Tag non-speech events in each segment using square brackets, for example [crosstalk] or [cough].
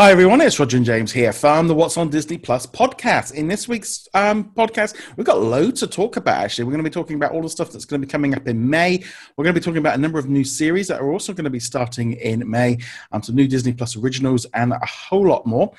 Hi everyone, it's Roger and James here from the What's on Disney Plus podcast. In this week's um, podcast, we've got loads to talk about. Actually, we're going to be talking about all the stuff that's going to be coming up in May. We're going to be talking about a number of new series that are also going to be starting in May, um, some new Disney Plus originals, and a whole lot more.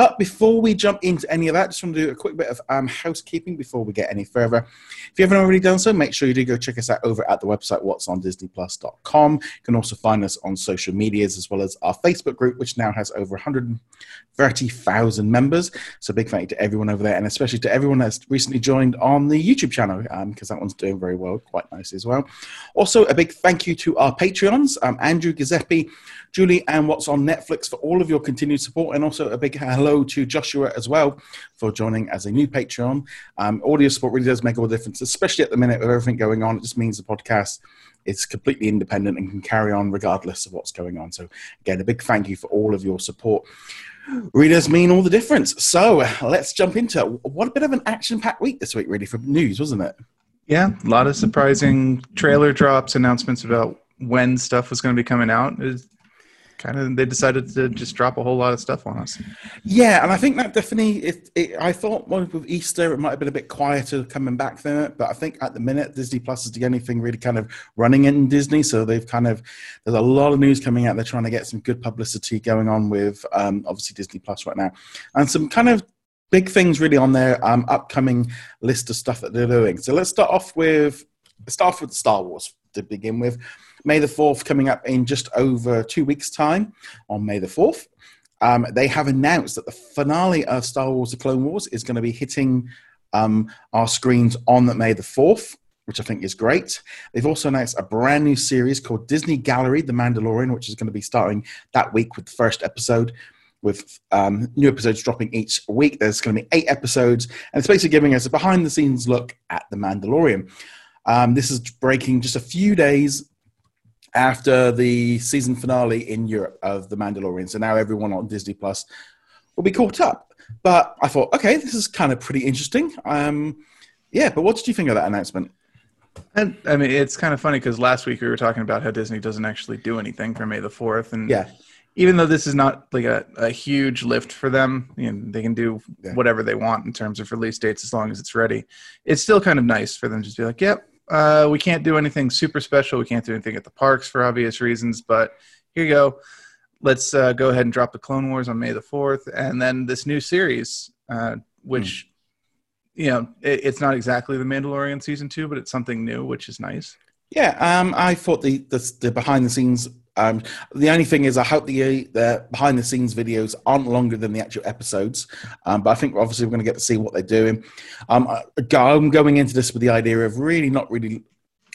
But before we jump into any of that, just want to do a quick bit of um, housekeeping before we get any further. If you haven't already done so, make sure you do go check us out over at the website what'sondisneyplus.com. You can also find us on social medias as well as our Facebook group, which now has over 130,000 members. So big thank you to everyone over there, and especially to everyone that's recently joined on the YouTube channel, because um, that one's doing very well, quite nice as well. Also, a big thank you to our Patreons, um, Andrew Giuseppe, Julie, and what's on Netflix for all of your continued support, and also a big hello to Joshua as well for joining as a new Patreon. Um, audio support really does make all the difference, especially at the minute with everything going on. It just means the podcast is completely independent and can carry on regardless of what's going on. So, again, a big thank you for all of your support. Readers mean all the difference. So, let's jump into. What a bit of an action packed week this week, really, for news, wasn't it? Yeah, a lot of surprising trailer drops, announcements about when stuff was going to be coming out kind of they decided to just drop a whole lot of stuff on us. Yeah, and I think that definitely. It, it, I thought with Easter it might have been a bit quieter coming back it, but I think at the minute Disney Plus is the only thing really kind of running in Disney. So they've kind of there's a lot of news coming out. They're trying to get some good publicity going on with um, obviously Disney Plus right now, and some kind of big things really on their um, upcoming list of stuff that they're doing. So let's start off with start off with Star Wars to begin with. May the 4th coming up in just over two weeks' time on May the 4th. Um, they have announced that the finale of Star Wars The Clone Wars is going to be hitting um, our screens on May the 4th, which I think is great. They've also announced a brand new series called Disney Gallery The Mandalorian, which is going to be starting that week with the first episode. With um, new episodes dropping each week, there's going to be eight episodes, and it's basically giving us a behind the scenes look at The Mandalorian. Um, this is breaking just a few days after the season finale in Europe of The Mandalorian. So now everyone on Disney Plus will be caught up. But I thought, okay, this is kind of pretty interesting. Um, yeah, but what did you think of that announcement? And, I mean, it's kind of funny because last week we were talking about how Disney doesn't actually do anything for May the Fourth, and yeah, even though this is not like a, a huge lift for them, you know, they can do yeah. whatever they want in terms of release dates as long as it's ready. It's still kind of nice for them to just be like, "Yep, uh, we can't do anything super special. We can't do anything at the parks for obvious reasons, but here you go. Let's uh, go ahead and drop the Clone Wars on May the 4th. And then this new series, uh, which, mm. you know, it, it's not exactly the Mandalorian season two, but it's something new, which is nice. Yeah, um, I thought the, the, the behind the scenes um, the only thing is, I hope the, the behind the scenes videos aren't longer than the actual episodes. Um, but I think obviously we're going to get to see what they're doing. Um, I'm going into this with the idea of really not really.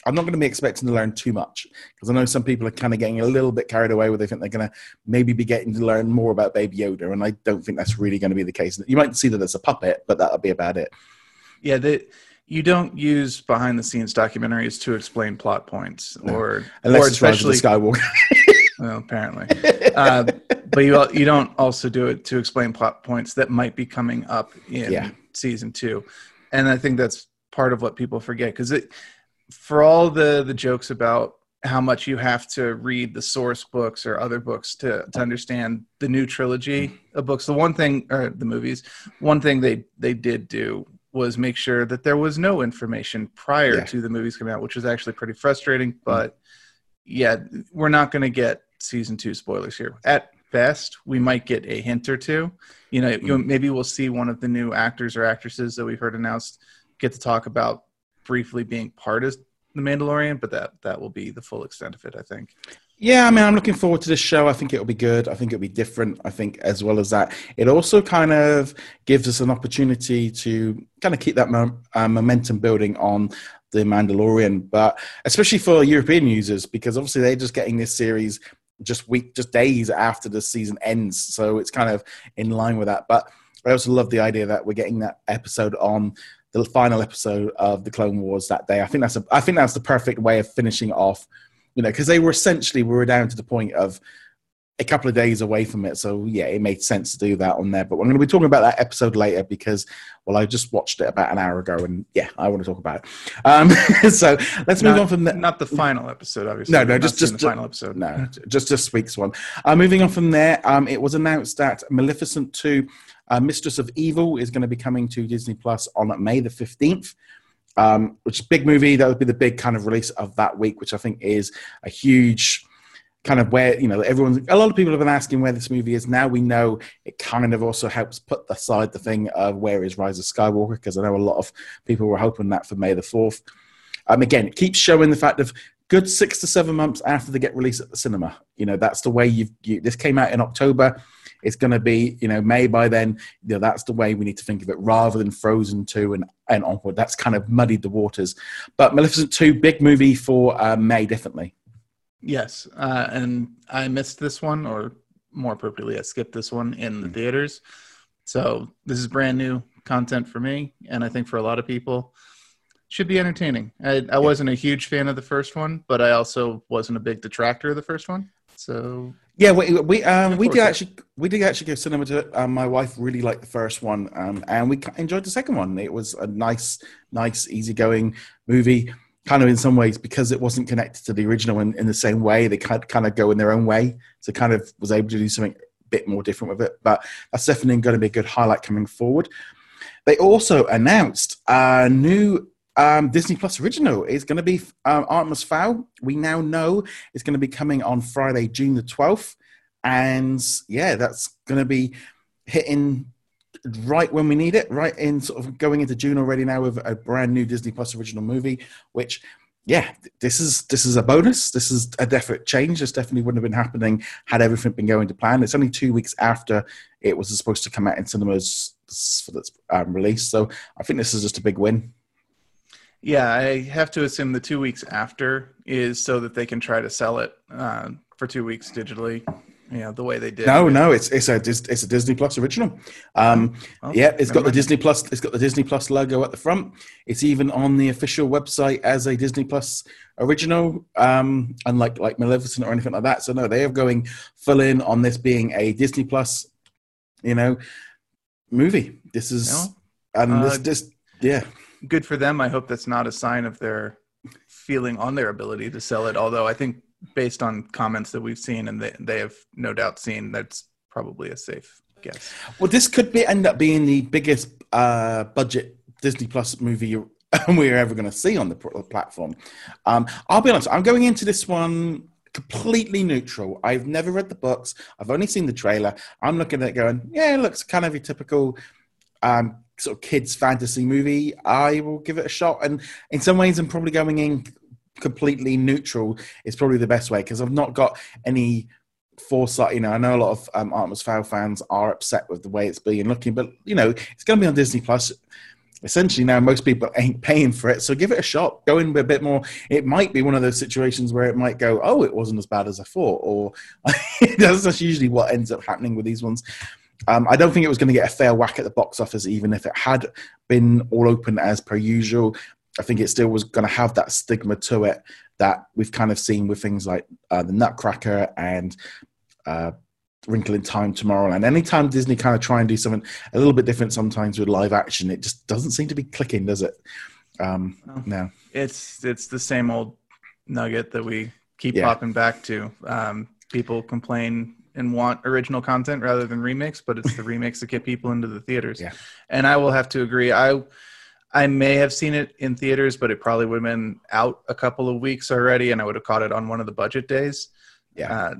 I'm not going to be expecting to learn too much because I know some people are kind of getting a little bit carried away where they think they're going to maybe be getting to learn more about Baby Yoda, and I don't think that's really going to be the case. You might see that as a puppet, but that'll be about it. Yeah, the, you don't use behind the scenes documentaries to explain plot points no. or unless or especially Skywalker. [laughs] well, apparently, uh, but you you don't also do it to explain plot points that might be coming up in yeah. season two, and I think that's part of what people forget because it for all the the jokes about how much you have to read the source books or other books to to understand the new trilogy of books. The one thing or the movies, one thing they they did do was make sure that there was no information prior yeah. to the movies coming out, which was actually pretty frustrating. Mm. But mm. yeah, we're not going to get season two spoilers here. At best, we might get a hint or two. You know, mm. you maybe we'll see one of the new actors or actresses that we've heard announced get to talk about briefly being part of the Mandalorian, but that that will be the full extent of it, I think. Yeah, I mean, I'm looking forward to this show. I think it'll be good. I think it'll be different. I think, as well as that, it also kind of gives us an opportunity to kind of keep that mo- uh, momentum building on the Mandalorian, but especially for European users, because obviously they're just getting this series just week, just days after the season ends. So it's kind of in line with that. But I also love the idea that we're getting that episode on the final episode of the Clone Wars that day. I think that's a, I think that's the perfect way of finishing off you know, because they were essentially we were down to the point of a couple of days away from it. So yeah, it made sense to do that on there. But I'm going to be talking about that episode later because, well, I just watched it about an hour ago, and yeah, I want to talk about it. Um, [laughs] so let's move not, on from there. Not the final episode, obviously. No, no, just just the final episode. No, just this week's one. Uh, moving on from there, um, it was announced that Maleficent Two, uh, Mistress of Evil, is going to be coming to Disney Plus on May the fifteenth. Um, which is big movie. That would be the big kind of release of that week, which I think is a huge kind of where you know everyone a lot of people have been asking where this movie is now. We know it kind of also helps put aside the thing of where is rise of skywalker because i know a lot of people were hoping that for may the 4th um, again it keeps showing the fact of good six to seven months after they get released at the cinema. You know that's the way you've you, this came out in october it's going to be you know may by then you know that's the way we need to think of it rather than frozen 2 and and onward that's kind of muddied the waters but maleficent 2 big movie for uh, may definitely Yes, uh, and I missed this one, or more appropriately, I skipped this one in the hmm. theaters. So this is brand new content for me, and I think for a lot of people, should be entertaining. I, I wasn't a huge fan of the first one, but I also wasn't a big detractor of the first one. So yeah, we we um, we did actually we did actually go cinema to it. Um, my wife really liked the first one, um, and we enjoyed the second one. It was a nice, nice, easygoing movie kind of in some ways because it wasn't connected to the original in, in the same way they kind kind of go in their own way so kind of was able to do something a bit more different with it but that's definitely going to be a good highlight coming forward they also announced a new um, Disney Plus original is going to be um, Artemis Fowl. We now know it's going to be coming on Friday, June the 12th. And yeah, that's going to be hitting right when we need it, right in sort of going into June already now with a brand new Disney Plus original movie, which yeah, this is this is a bonus. This is a definite change. This definitely wouldn't have been happening had everything been going to plan. It's only two weeks after it was supposed to come out in cinemas for its um, release, so I think this is just a big win. Yeah, I have to assume the two weeks after is so that they can try to sell it uh, for two weeks digitally yeah, the way they did. No, no, it's it's a it's a Disney Plus original. Um, oh, yeah, it's got the Disney Plus. It's got the Disney Plus logo at the front. It's even on the official website as a Disney Plus original, um, unlike like Maleficent or anything like that. So no, they are going full in on this being a Disney Plus, you know, movie. This is no. and uh, this this yeah. Good for them. I hope that's not a sign of their feeling on their ability to sell it. Although I think based on comments that we've seen and they, they have no doubt seen, that's probably a safe guess. Well, this could be end up being the biggest uh, budget Disney Plus movie [laughs] we're ever going to see on the platform. Um, I'll be honest, I'm going into this one completely neutral. I've never read the books. I've only seen the trailer. I'm looking at it going, yeah, it looks kind of a typical um, sort of kids fantasy movie. I will give it a shot. And in some ways, I'm probably going in completely neutral It's probably the best way because I've not got any foresight. You know, I know a lot of um, Artemis Fowl fans are upset with the way it's being looking, but you know, it's going to be on Disney Plus. Essentially, now most people ain't paying for it, so give it a shot. Go in a bit more. It might be one of those situations where it might go, "Oh, it wasn't as bad as I thought," or [laughs] that's usually what ends up happening with these ones. Um, I don't think it was going to get a fair whack at the box office, even if it had been all open as per usual. I think it still was going to have that stigma to it that we've kind of seen with things like uh, the Nutcracker and uh, Wrinkle in Time Tomorrow. And anytime Disney kind of try and do something a little bit different sometimes with live action, it just doesn't seem to be clicking, does it? Um, no, it's it's the same old nugget that we keep yeah. popping back to. Um, people complain and want original content rather than remakes, but it's the [laughs] remakes that get people into the theaters. Yeah. And I will have to agree. I I may have seen it in theaters, but it probably would have been out a couple of weeks already, and I would have caught it on one of the budget days. Yeah, uh,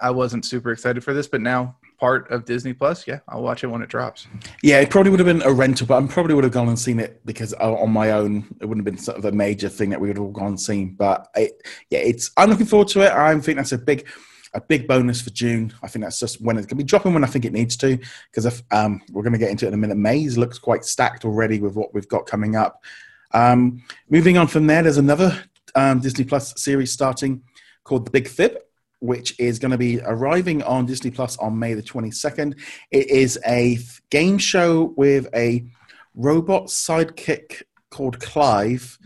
I wasn't super excited for this, but now part of Disney Plus, yeah, I'll watch it when it drops. Yeah, it probably would have been a rental, but I probably would have gone and seen it because uh, on my own, it wouldn't have been sort of a major thing that we would have all gone and seen. But it, yeah, it's I'm looking forward to it. I think that's a big a big bonus for June. I think that's just when it's going to be dropping when I think it needs to, because if um, we're going to get into it in a minute. May's looks quite stacked already with what we've got coming up. Um, moving on from there, there's another um, Disney Plus series starting called The Big Fib, which is going to be arriving on Disney Plus on May the 22nd. It is a game show with a robot sidekick called Clive,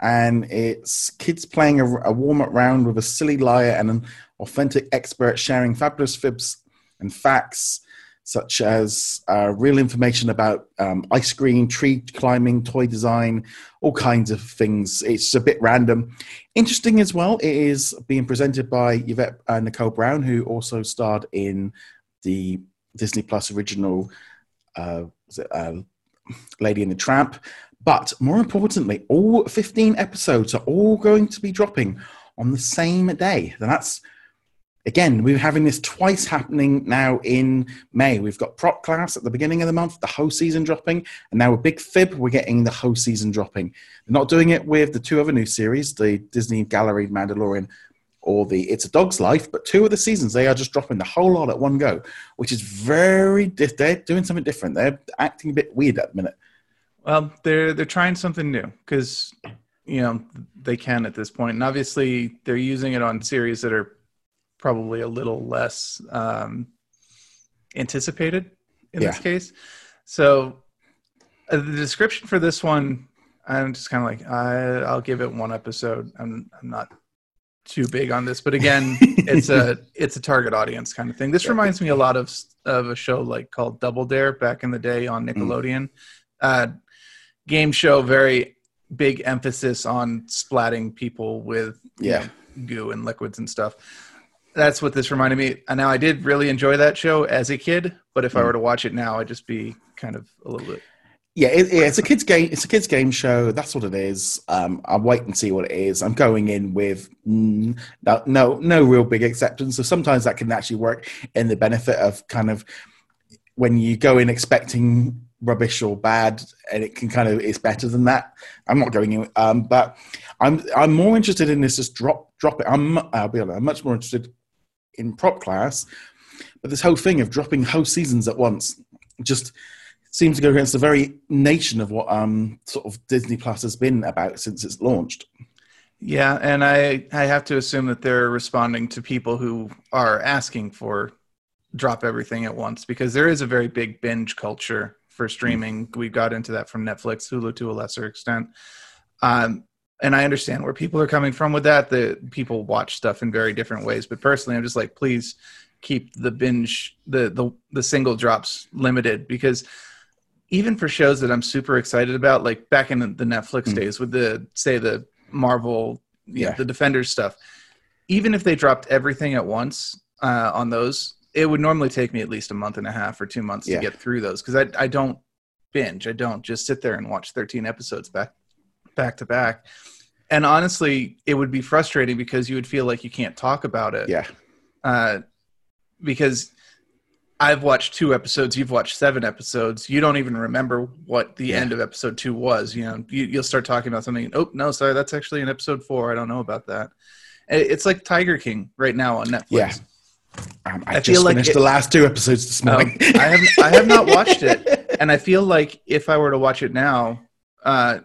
and it's kids playing a, a warm up round with a silly liar and an authentic expert sharing fabulous fibs and facts such as uh, real information about um, ice cream, tree climbing, toy design, all kinds of things. It's a bit random. Interesting as well, it is being presented by Yvette uh, Nicole Brown, who also starred in the Disney Plus original uh, uh, Lady and the Tramp. But more importantly, all 15 episodes are all going to be dropping on the same day. And that's again, we're having this twice happening now in May. We've got prop class at the beginning of the month, the whole season dropping, and now with Big Fib, we're getting the whole season dropping. They're not doing it with the two other new series, the Disney Gallery Mandalorian or the It's a Dog's Life, but two of the seasons they are just dropping the whole lot at one go, which is very they're doing something different. They're acting a bit weird at the minute. Well, they're they're trying something new because you know they can at this point, and obviously they're using it on series that are probably a little less um, anticipated in yeah. this case. So uh, the description for this one, I'm just kind of like I, I'll give it one episode. I'm, I'm not too big on this, but again, [laughs] it's a it's a target audience kind of thing. This reminds me a lot of of a show like called Double Dare back in the day on mm. Nickelodeon. Mm. Uh, game show, very big emphasis on splatting people with yeah know, goo and liquids and stuff that's what this reminded me. And now I did really enjoy that show as a kid, but if mm. I were to watch it now, I'd just be kind of a little bit. Yeah, it, it's a kids game. It's a kids game show. That's what it is. Um, I'll wait and see what it is. I'm going in with mm, no, no, no real big acceptance. So sometimes that can actually work in the benefit of kind of when you go in expecting rubbish or bad, and it can kind of it's better than that. I'm not going in, um, but I'm I'm more interested in this. Just drop drop it. I'm I'll be honest. I'm much more interested in prop class. But this whole thing of dropping whole seasons at once just seems to go against the very nation of what um, sort of Disney Plus has been about since it's launched. Yeah, and I I have to assume that they're responding to people who are asking for drop everything at once because there is a very big binge culture for streaming. Mm-hmm. We got into that from Netflix, Hulu to a lesser extent. Um, and I understand where people are coming from with that. The people watch stuff in very different ways, but personally, I'm just like, please keep the binge, the the the single drops limited because even for shows that I'm super excited about, like back in the Netflix mm. days with the say the Marvel, yeah, know, the Defenders stuff, even if they dropped everything at once uh, on those, it would normally take me at least a month and a half or two months yeah. to get through those because I I don't binge. I don't just sit there and watch 13 episodes back back to back. And honestly, it would be frustrating because you would feel like you can't talk about it. Yeah. Uh, because I've watched two episodes, you've watched seven episodes. You don't even remember what the yeah. end of episode two was. You know, you, will start talking about something. Oh no, sorry, that's actually in episode four. I don't know about that. It's like Tiger King right now on Netflix. Yeah. Um, I, I feel like finished it, the last two episodes this morning. Um, I have I have not watched it, [laughs] and I feel like if I were to watch it now, uh,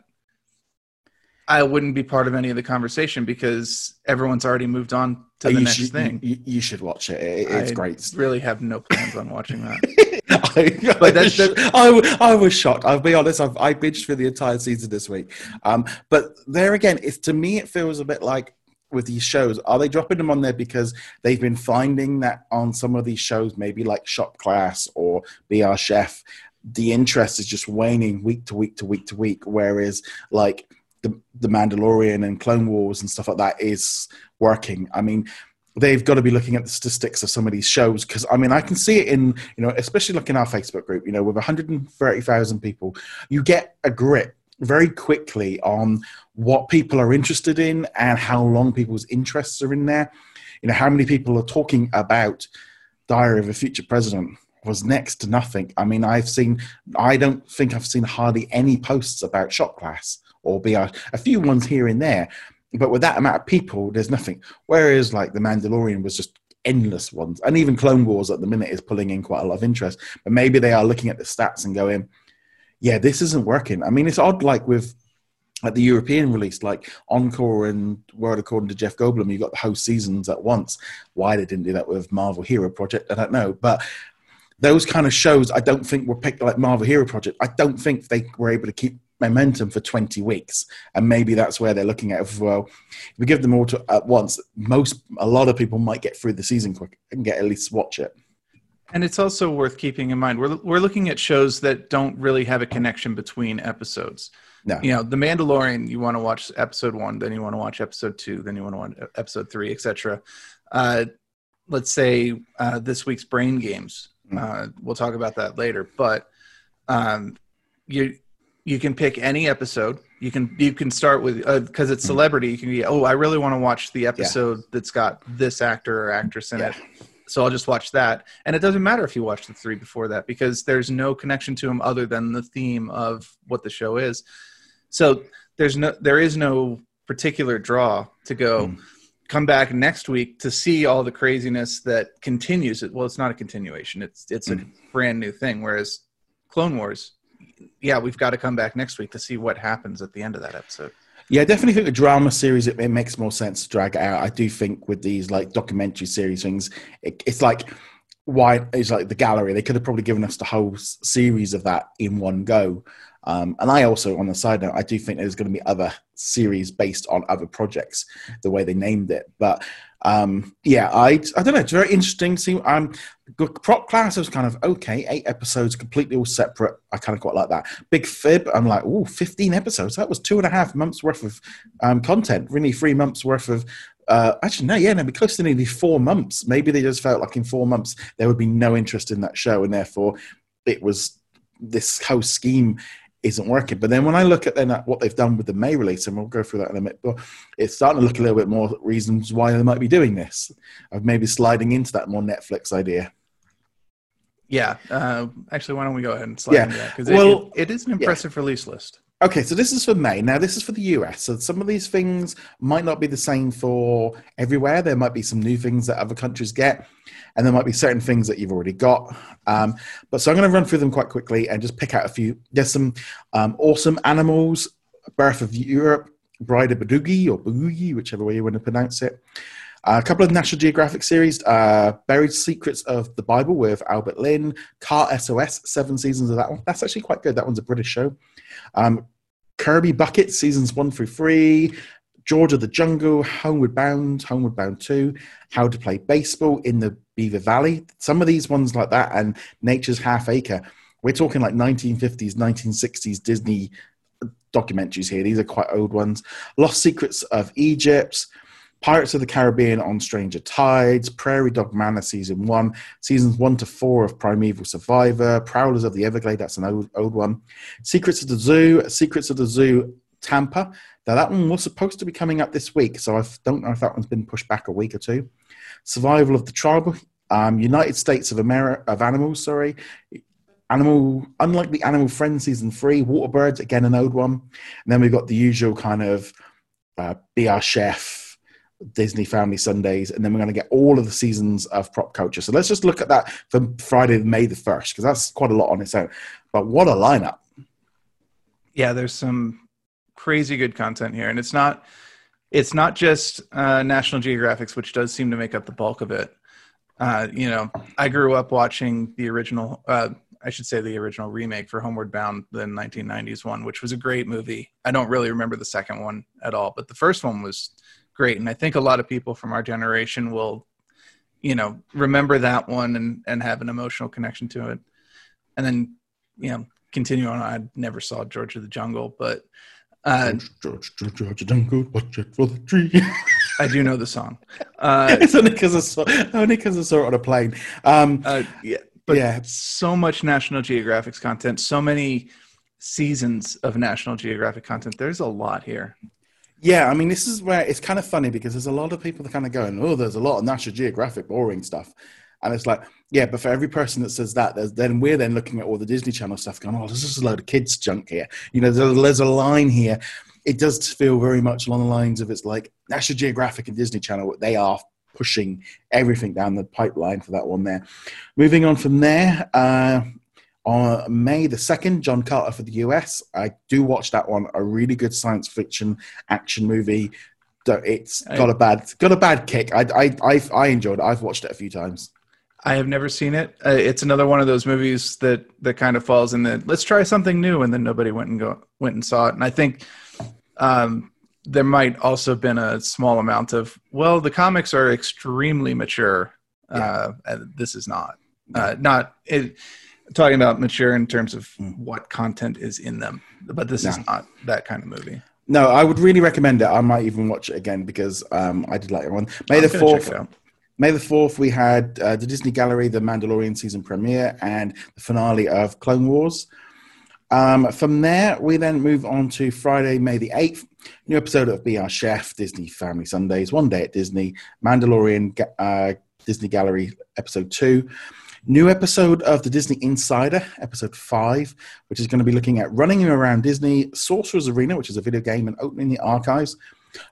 I wouldn't be part of any of the conversation because everyone's already moved on to the next should, thing. You, you, should watch it. It's I great. Really have no plans on watching that. [laughs] I, that's, that's, [laughs] I, I was shocked. I'll be honest. I've, I binged for the entire season this week. Um, but there again, it's to me, it feels a bit like with these shows. Are they dropping them on there because they've been finding that on some of these shows, maybe like Shop Class or Be Our Chef, the interest is just waning week to week to week to week. Whereas like the the Mandalorian and Clone Wars and stuff like that is working. I mean, they've got to be looking at the statistics of some of these shows because I mean I can see it in you know especially like in our Facebook group. You know, with 130,000 people, you get a grip very quickly on what people are interested in and how long people's interests are in there. You know, how many people are talking about Diary of a Future President was next to nothing. I mean, I've seen, I don't think I've seen hardly any posts about Shop Class or a, a few ones here and there. But with that amount of people, there's nothing. Whereas like the Mandalorian was just endless ones, and even Clone Wars at the minute is pulling in quite a lot of interest. But maybe they are looking at the stats and going, "Yeah, this isn't working." I mean, it's odd. Like with at the European release, like Encore and World According to Jeff Goldblum, you got the whole seasons at once. Why they didn't do that with Marvel Hero Project, I don't know. But those kind of shows, I don't think were picked like Marvel Hero Project. I don't think they were able to keep momentum for 20 weeks and maybe that's where they're looking at it well if we give them all to, at once most a lot of people might get through the season quick and get at least watch it and it's also worth keeping in mind we're, we're looking at shows that don't really have a connection between episodes no. you know the mandalorian you want to watch episode one then you want to watch episode two then you want to watch episode three etc uh, let's say uh, this week's brain games mm. uh, we'll talk about that later but um, you you can pick any episode. You can you can start with because uh, it's mm-hmm. celebrity. You can be oh I really want to watch the episode yeah. that's got this actor or actress in yeah. it. So I'll just watch that, and it doesn't matter if you watch the three before that because there's no connection to them other than the theme of what the show is. So there's no there is no particular draw to go. Mm. Come back next week to see all the craziness that continues. It well, it's not a continuation. It's it's mm. a brand new thing. Whereas Clone Wars, yeah, we've got to come back next week to see what happens at the end of that episode. Yeah, I definitely think the drama series it, it, makes more sense to drag it out. I do think with these like documentary series things, it, it's like why it's like the gallery. They could have probably given us the whole series of that in one go. Um, and I also, on the side note, I do think there's going to be other series based on other projects, the way they named it. But um, yeah, I I don't know. It's very interesting. See, um, prop class was kind of okay. Eight episodes, completely all separate. I kind of quite like that. Big Fib, I'm like, oh, 15 episodes. That was two and a half months worth of um, content. Really, three months worth of. Uh, actually, no, yeah, no, be close to nearly four months. Maybe they just felt like in four months there would be no interest in that show, and therefore it was this whole scheme isn't working. But then when I look at then at what they've done with the May release, and we'll go through that in a minute, but it's starting to look a little bit more reasons why they might be doing this, of maybe sliding into that more Netflix idea. Yeah, uh, actually, why don't we go ahead and slide yeah. into that because well, it, it is an impressive yeah. release list. Okay, so this is for May. Now, this is for the US. So some of these things might not be the same for everywhere. There might be some new things that other countries get, and there might be certain things that you've already got. Um, but so I'm going to run through them quite quickly and just pick out a few. There's some um, awesome animals, Birth of Europe, Bride of Badugi or Boogie, whichever way you want to pronounce it. Uh, a couple of National Geographic series, uh, Buried Secrets of the Bible with Albert Lin, Car SOS, seven seasons of that one. That's actually quite good. That one's a British show. Um, Kirby Bucket seasons one through three, George of the Jungle, Homeward Bound, Homeward Bound 2, How to Play Baseball in the Beaver Valley. Some of these ones like that, and Nature's Half Acre. We're talking like 1950s, 1960s Disney documentaries here. These are quite old ones. Lost Secrets of Egypt, Pirates of the Caribbean on Stranger Tides, Prairie Dog Manor season one, seasons one to four of Primal Survivor, Prowlers of the Everglade, that's an old, old one, Secrets of the Zoo, Secrets of the Zoo Tampa. Now, that one was supposed to be coming up this week, so I don't know if that one's been pushed back a week or two. Survival of the Tribe, um, United States of America, of Animals, sorry. Animal, unlike the Animal Friends season three, Waterbirds, again, an old one. And then we've got the usual kind of uh, Be Our Chef, Disney Family Sundays, and then we're going to get all of the seasons of prop culture. So let's just look at that for Friday, May the 1st, because that's quite a lot on its own. But what a lineup! Yeah, there's some crazy good content here, and it's not it's not just uh, National Geographics, which does seem to make up the bulk of it. Uh, you know, I grew up watching the original. Uh, I should say the original remake for Homeward Bound, the 1990s one, which was a great movie. I don't really remember the second one at all, but the first one was great. And I think a lot of people from our generation will, you know, remember that one and, and have an emotional connection to it. And then, you know, continue on. I never saw George of the Jungle, but uh, George, George, George, the Jungle, watch it for the tree. [laughs] I do know the song. Uh, [laughs] it's only because I saw only because I saw it on a plane. Um, uh, yeah, but yeah, so much National Geographic's content, so many seasons of National Geographic content. There's a lot here. Yeah, I mean, this is where it's kind of funny because there's a lot of people that kind of going, "Oh, there's a lot of National Geographic boring stuff," and it's like, yeah, but for every person that says that, then we're then looking at all the Disney Channel stuff, going, "Oh, there's just a load of kids junk here." You know, there's, there's a line here. It does feel very much along the lines of it's like National Geographic and Disney Channel. They are pushing everything down the pipeline for that one there. Moving on from there, uh, on May the 2nd, John Carter for the US. I do watch that one, a really good science fiction action movie. It's got a bad got a bad kick. I I I, I enjoyed it. I've watched it a few times. I have never seen it. Uh, it's another one of those movies that that kind of falls in the let's try something new, and then nobody went and go went and saw it. And I think um, there might also have been a small amount of well, the comics are extremely mature. Uh, this is not uh, not it, talking about mature in terms of mm. what content is in them, but this no. is not that kind of movie. No, I would really recommend it. I might even watch it again because um, I did like it one. May I'm the fourth. May the 4th, we had uh, the Disney Gallery, the Mandalorian season premiere, and the finale of Clone Wars. Um, from there, we then move on to Friday, May the 8th. New episode of Be Our Chef, Disney Family Sundays, One Day at Disney, Mandalorian uh, Disney Gallery, episode 2. New episode of the Disney Insider, episode 5, which is going to be looking at running around Disney, Sorcerer's Arena, which is a video game, and opening the archives.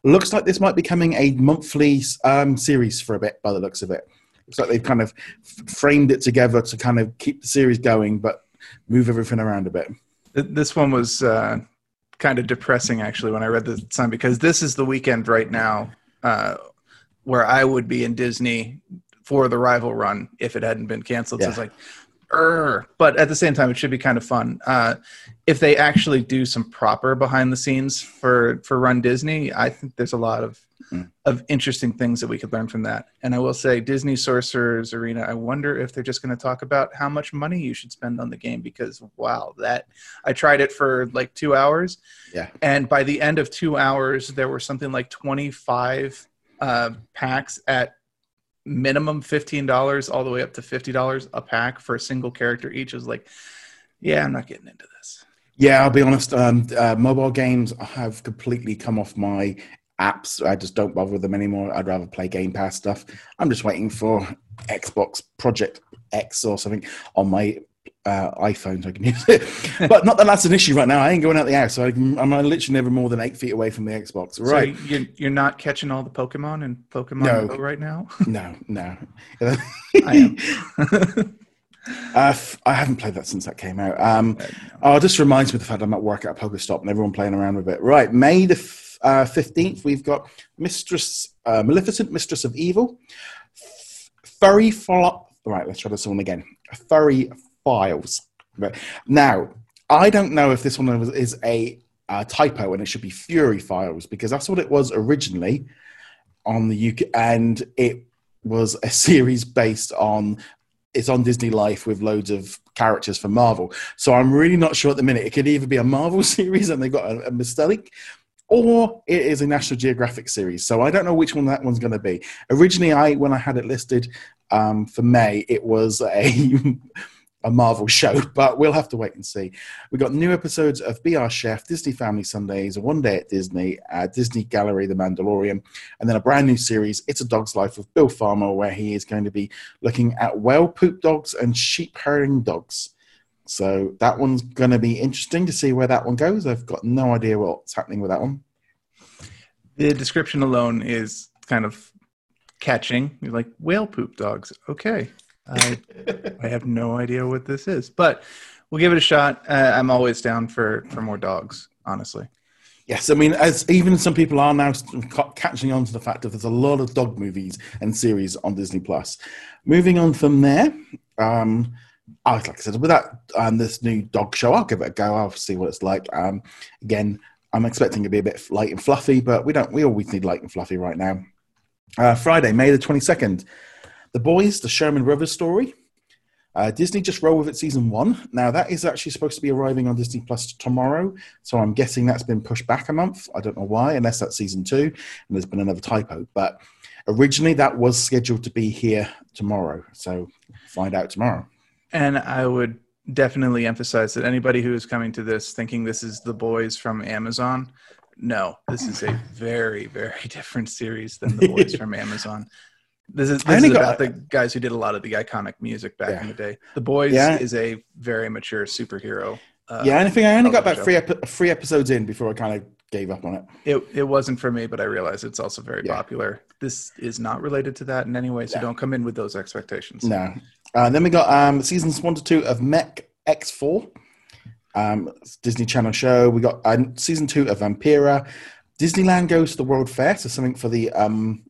Looks like this might be becoming a monthly um, series for a bit by the looks of it. Looks like they've kind of framed it together to kind of keep the series going, but move everything around a bit. This one was uh, kind of depressing actually when I read the sign because this is the weekend right now uh, where I would be in Disney for the rival run if it hadn't been canceled. Yeah. So it's like, er, but at the same time, it should be kind of fun. Uh, if they actually do some proper behind the scenes for for Run Disney, I think there's a lot of mm. of interesting things that we could learn from that. And I will say, Disney Sorcerers Arena. I wonder if they're just going to talk about how much money you should spend on the game because wow, that I tried it for like two hours. Yeah, and by the end of two hours, there were something like 25 uh, packs at minimum $15 all the way up to $50 a pack for a single character each is like yeah i'm not getting into this. Yeah i'll be honest um, uh, mobile games have completely come off my apps. I just don't bother with them anymore. I'd rather play game pass stuff. I'm just waiting for xbox project x or something on my uh, iPhone, so I can use it. [laughs] but not that that's an issue right now. I ain't going out the house, so I am literally never more than eight feet away from the Xbox. Right? So you're, you're not catching all the Pokemon in Pokemon no. Go right now? [laughs] no, no. [laughs] I am. uh, I haven't played that since that came out. Um, oh, it just reminds me of the fact I'm at work at a Pokestop and everyone playing around with it. Right, May the uh, 15th, we've got Mistress, uh, Maleficent, Mistress of Evil. Furry follow. Right, let's try this one again. Furry files. Now, I don't know if this one is a, a typo and it should be Fury files because that's what it was originally on the UK, and it was a [laughs] series based on it's on Disney Life with loads of characters from Marvel. So I'm really not sure at the minute. It could either be a Marvel [laughs] series and they've got a, a mistake, or it is a National Geographic series. So I don't know which one that one's going to be. Originally, I when I had it listed um, for May, it was a [laughs] a Marvel show, [laughs] but we'll have to wait and see. We got new episodes of Be Our Chef, Disney Family Sundays, One Day at Disney, uh, Disney Gallery, The Mandalorian, and then a brand new series, It's a Dog's Life with Bill Farmer, where he is going to be looking at whale poop dogs and sheep herding dogs. So that one's going to be interesting to see where that one goes. I've got no idea what's happening with that one. The description alone is kind of catching. You're like whale poop dogs. Okay. I, I have no idea what this is, but we'll give it a shot. Uh, I'm always down for for more dogs, honestly. Yes, I mean, as even some people are now catching on to the fact that there's a lot of dog movies and series on Disney Plus. Moving on from there, um, I, like I said, with that um, this new dog show, I'll give it a go. I'll see what it's like. Um, again, I'm expecting it to be a bit light and fluffy, but we don't. We always need light and fluffy right now. Uh, Friday, May the 22nd. The Boys, the Sherman Brothers story. Uh, Disney just roll with it season one. Now that is actually supposed to be arriving on Disney Plus tomorrow, so I'm guessing that's been pushed back a month. I don't know why, unless that's season two, and there's been another typo. But originally that was scheduled to be here tomorrow, so find out tomorrow. And I would definitely emphasize that anybody who is coming to this thinking this is the boys from Amazon, no, this is a very, very [laughs] different series than the boys [laughs] from Amazon. This is, this is about the guys who did a lot of the iconic music back yeah. in the day. The Boys yeah. is a very mature superhero. Uh, yeah, anything. I only got about three ep- three episodes in before I kind of gave up on it. It it wasn't for me, but I realize it's also very yeah. popular. This is not related to that in any way, so don't come in with those expectations. No. Uh, then we got um, seasons one to two of Mech X Four, um, Disney Channel show. We got uh, season two of Vampirina. Disneyland goes to the World Fair, so something for the um,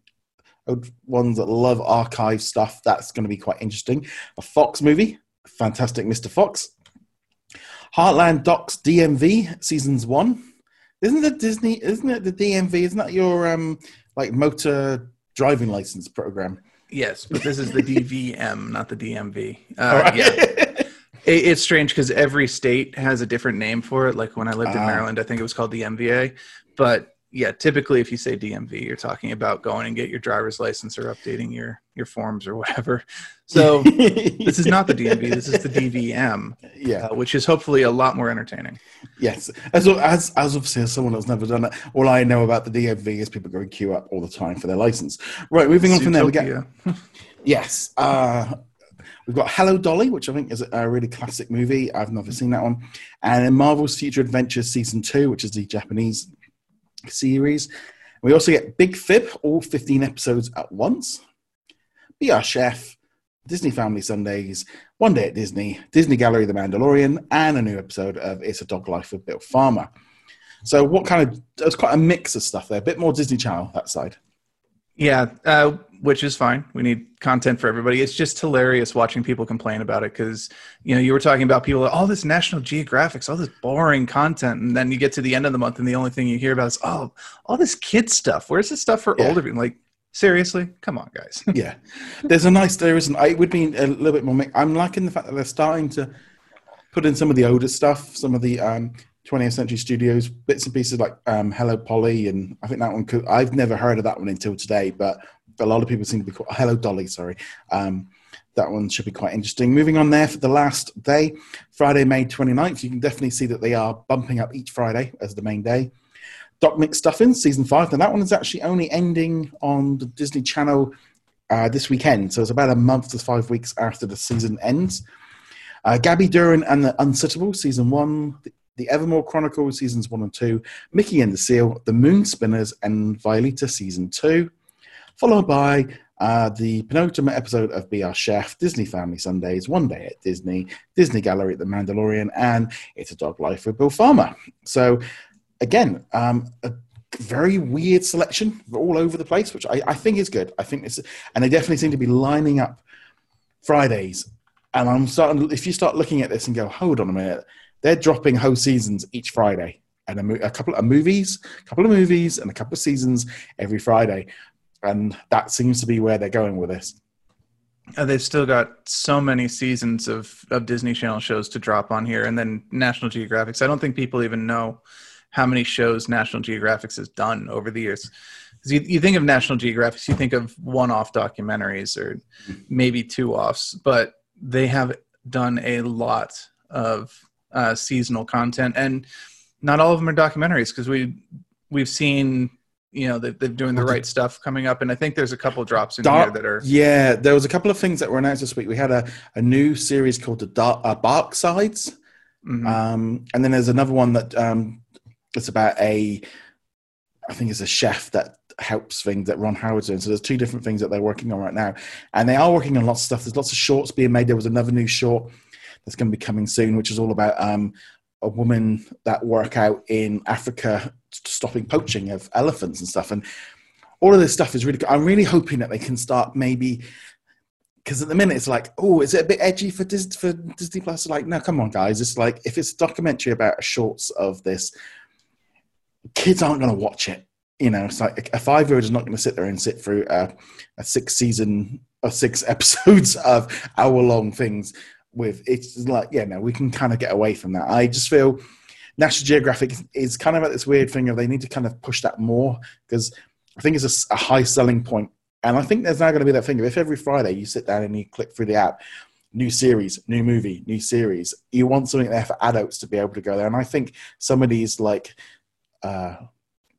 ones that love archive stuff, that's going to be quite interesting. A Fox movie, Fantastic Mr. Fox. Heartland Docs DMV seasons one. Isn't the Disney? Isn't it the DMV? Isn't that your um like motor driving license program? Yes, but this is the DVM, not the DMV. Uh, right. Yeah. [laughs] it's strange because every state has a different name for it. Like when I lived in ah. Maryland, I think it was called the MVA. But yeah, typically if you say DMV, you're talking about going and get your driver's license or updating your your forms or whatever. So [laughs] this is not the DMV. This is the DVM. Yeah, uh, which is hopefully a lot more entertaining. Yes, as as as obviously as someone that's never done it, all I know about the DMV is people going queue up all the time for their license. Right, moving on from there, we get [laughs] yes. Uh, We've got Hello Dolly, which I think is a really classic movie. I've never seen that one. And in Marvel's Future Avengers Season 2, which is the Japanese series. We also get Big Fib, all 15 episodes at once. Be Our Chef, Disney Family Sundays, One Day at Disney, Disney Gallery The Mandalorian, and a new episode of It's a Dog Life with Bill Farmer. So, what kind of, it's quite a mix of stuff there, a bit more Disney Channel that side. Yeah, uh, which is fine. We need content for everybody. It's just hilarious watching people complain about it because you know you were talking about people all this National Geographics, all this boring content, and then you get to the end of the month and the only thing you hear about is oh, all this kid stuff. Where's the stuff for yeah. older people? Like seriously, come on, guys. [laughs] yeah, there's a nice there isn't. It would be a little bit more. I'm liking the fact that they're starting to put in some of the older stuff, some of the um, 20th Century Studios bits and pieces like um, Hello Polly, and I think that one could. I've never heard of that one until today, but a lot of people seem to be called Hello Dolly. Sorry, um, that one should be quite interesting. Moving on there for the last day, Friday, May 29th. You can definitely see that they are bumping up each Friday as the main day. Doc McStuffins season five. Now that one is actually only ending on the Disney Channel uh, this weekend, so it's about a month to five weeks after the season ends. Uh, Gabby Duran and the Unsittable season one, the Evermoor Chronicles seasons one and two, Mickey and the Seal, The Moon Spinners, and Violetta season two, followed by uh, the penultimate episode of Be Our Chef, Disney Family Sundays, One Day at Disney, Disney Gallery at the Mandalorian, and It's a Dog Life with Bill Farmer. So, again, um, a very weird selection all over the place, which I, I think is good. I think it's, and they definitely seem to be lining up Fridays. And I'm starting, if you start looking at this and go, hold on a minute, they're dropping whole seasons each Friday and a, mo- a, couple of movies, a couple of movies, and a couple of seasons every Friday, and that seems to be where they're going with this. Uh, they've still got so many seasons of, of Disney Channel shows to drop on here, and then National Geographics. I don't think people even know how many shows National Geographics has done over the years. You, you think of National Geographic, you think of one-off documentaries or maybe two-offs, but they have done a lot of uh, seasonal content, and not all of them are documentaries because we we've seen you know that they're doing the right stuff coming up and i think there's a couple drops in Dark, here that are yeah there was a couple of things that were announced this week. We had a, a new series called the Dark, uh, bark sides. Mm-hmm. um, and then there's another one that um, it's about a i think it's a chef that helps things that ron howard's doing. So there's two different things that they're working on right now. And they are working on lots of stuff. There's lots of shorts being made. There was another new short that's going to be coming soon, which is all about um, a woman that work out in Africa stopping poaching of elephants and stuff. And all of this stuff is really good. I'm really hoping that they can start maybe because at the minute it's like, oh, is it a bit edgy for Disney, for Disney Plus? Like, no, come on, guys. It's like if it's a documentary about shorts of this, kids aren't going to watch it. You know, it's like a five year old is not going to sit there and sit through a, a six season or six [laughs] episodes of hour long things with it's like yeah no we can kind of get away from that. I just feel national geographic is kind of at this weird thing of they need to kind of push that more because i think it's a, a high selling point. And i think there's now going to be that thing of if every friday you sit down and you click through the app new series new movie new series you want something there for adults to be able to go there. And i think some of these like uh,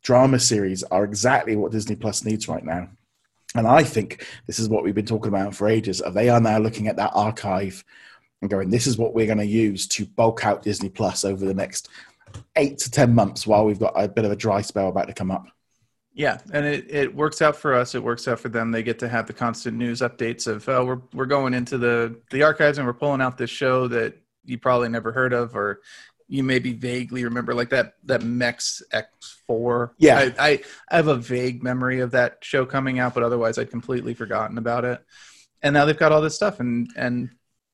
drama series are exactly what disney plus needs right now. And i think this is what we've been talking about for ages they are now looking at that archive and going, this is what we're going to use to bulk out Disney Plus over the next eight to 10 months while we've got a bit of a dry spell about to come up. Yeah, and it, it works out for us. It works out for them. They get to have the constant news updates of oh, we're we're going into the the archives and we're pulling out this show that you probably never heard of, or you maybe vaguely remember, like that that Mech X4. Yeah, I, I, I have a vague memory of that show coming out, but otherwise I'd completely forgotten about it. And now they've got all this stuff, and and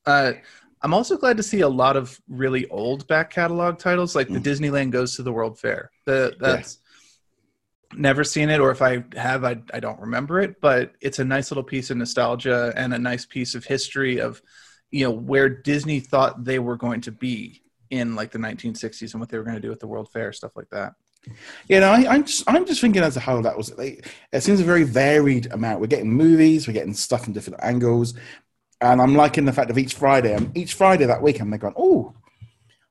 uh, I'm also glad to see a lot of really old back catalog titles, like the mm. Disneyland Goes to the World Fair. The that's yeah. never seen it, or if I have, I I don't remember it. But it's a nice little piece of nostalgia and a nice piece of history of you know where Disney thought they were going to be in like the 1960s and what they were going to do with the World Fair, stuff like that. You know, I, am just I'm just thinking as a whole that was like, it seems a very varied amount. We're getting movies, we're getting stuff from different angles, and I'm liking the fact of each Friday. And each Friday that week, I'm they're going, oh,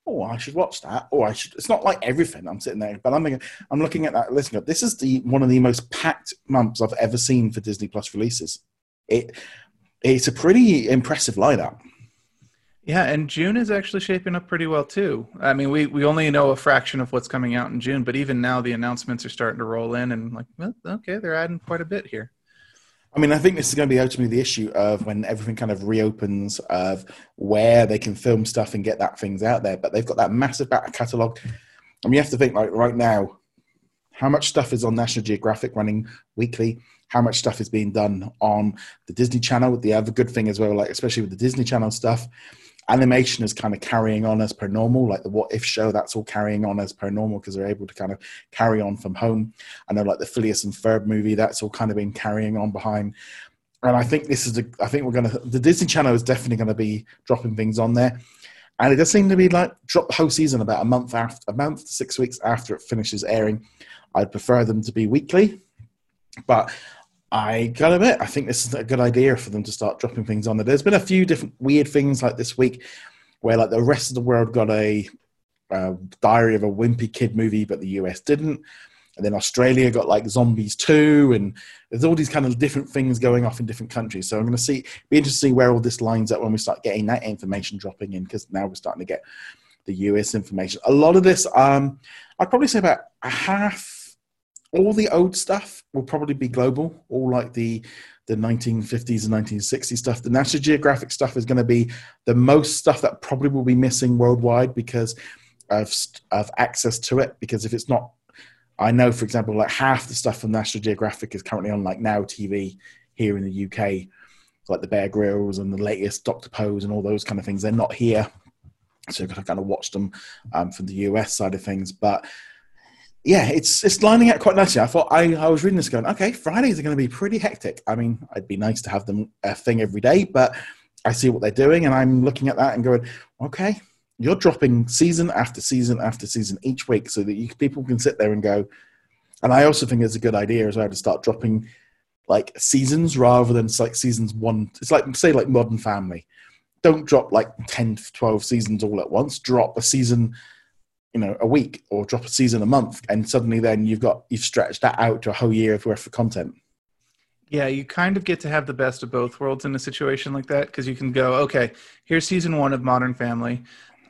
oh, I should watch that. Oh, I should. It's not like everything. I'm sitting there, but I'm thinking, I'm looking at that. Listen, this is the one of the most packed months I've ever seen for Disney Plus releases. It it's a pretty impressive lineup. Yeah, and June is actually shaping up pretty well too. I mean, we we only know a fraction of what's coming out in June, but even now the announcements are starting to roll in, and like, well, okay, they're adding quite a bit here. I mean, I think this is going to be ultimately the issue of when everything kind of reopens of where they can film stuff and get that things out there. But they've got that massive back catalog. I mean, you have to think like right now, how much stuff is on National Geographic running weekly? How much stuff is being done on the Disney Channel? The other good thing as well, like especially with the Disney Channel stuff, animation is kind of carrying on as per normal like the what if show that's all carrying on as per normal because they're able to kind of carry on from home. I know like the Phineas and Ferb movie that's all kind of been carrying on behind. And i think this is the i think we're going to the disney channel is definitely going to be dropping things on there. And it does seem to be like drop the whole season about a month after a month six weeks after it finishes airing. I'd prefer them to be weekly but I gotta admit, I think this is a good idea for them to start dropping things on there. There's been a few different weird things like this week where like the rest of the world got a, Diary of a Wimpy Kid movie, but the US didn't. And then Australia got like Zombies 2, and there's all these kind of different things going off in different countries. So I'm going to see, be interested to see where all this lines up when we start getting that information dropping in, because now we're starting to get the US information. A lot of this, um, I'd probably say about a half all the old stuff will probably be global, all like the the 1950s and 1960s stuff. The National Geographic stuff is going to be the most stuff that probably will be missing worldwide because of of access to it. Because if it's not, I know for example, like half the stuff from National Geographic is currently on like Now TV here in the UK, like the Bear Grylls and the latest Doctor Pol and all those kind of things. They're not here, so to kind of watch them um, from the US side of things, but yeah, it's it's lining up quite nicely. I thought I, I was reading this going, okay, Fridays are going to be pretty hectic. I mean, it'd be nice to have them a thing every day, but I see what they're doing, and I'm looking at that and going, okay, you're dropping season after season after season each week, so that you, people can sit there and go. And I also think it's a good idea as well to start dropping like seasons rather than like seasons one. It's like say like Modern Family. Don't drop like 10, 12 seasons all at once. Drop a season you know a week or drop a season a month and suddenly then you've got you've stretched that out to a whole year of worth of content yeah you kind of get to have the best of both worlds in a situation like that because you can go okay here's season one of modern family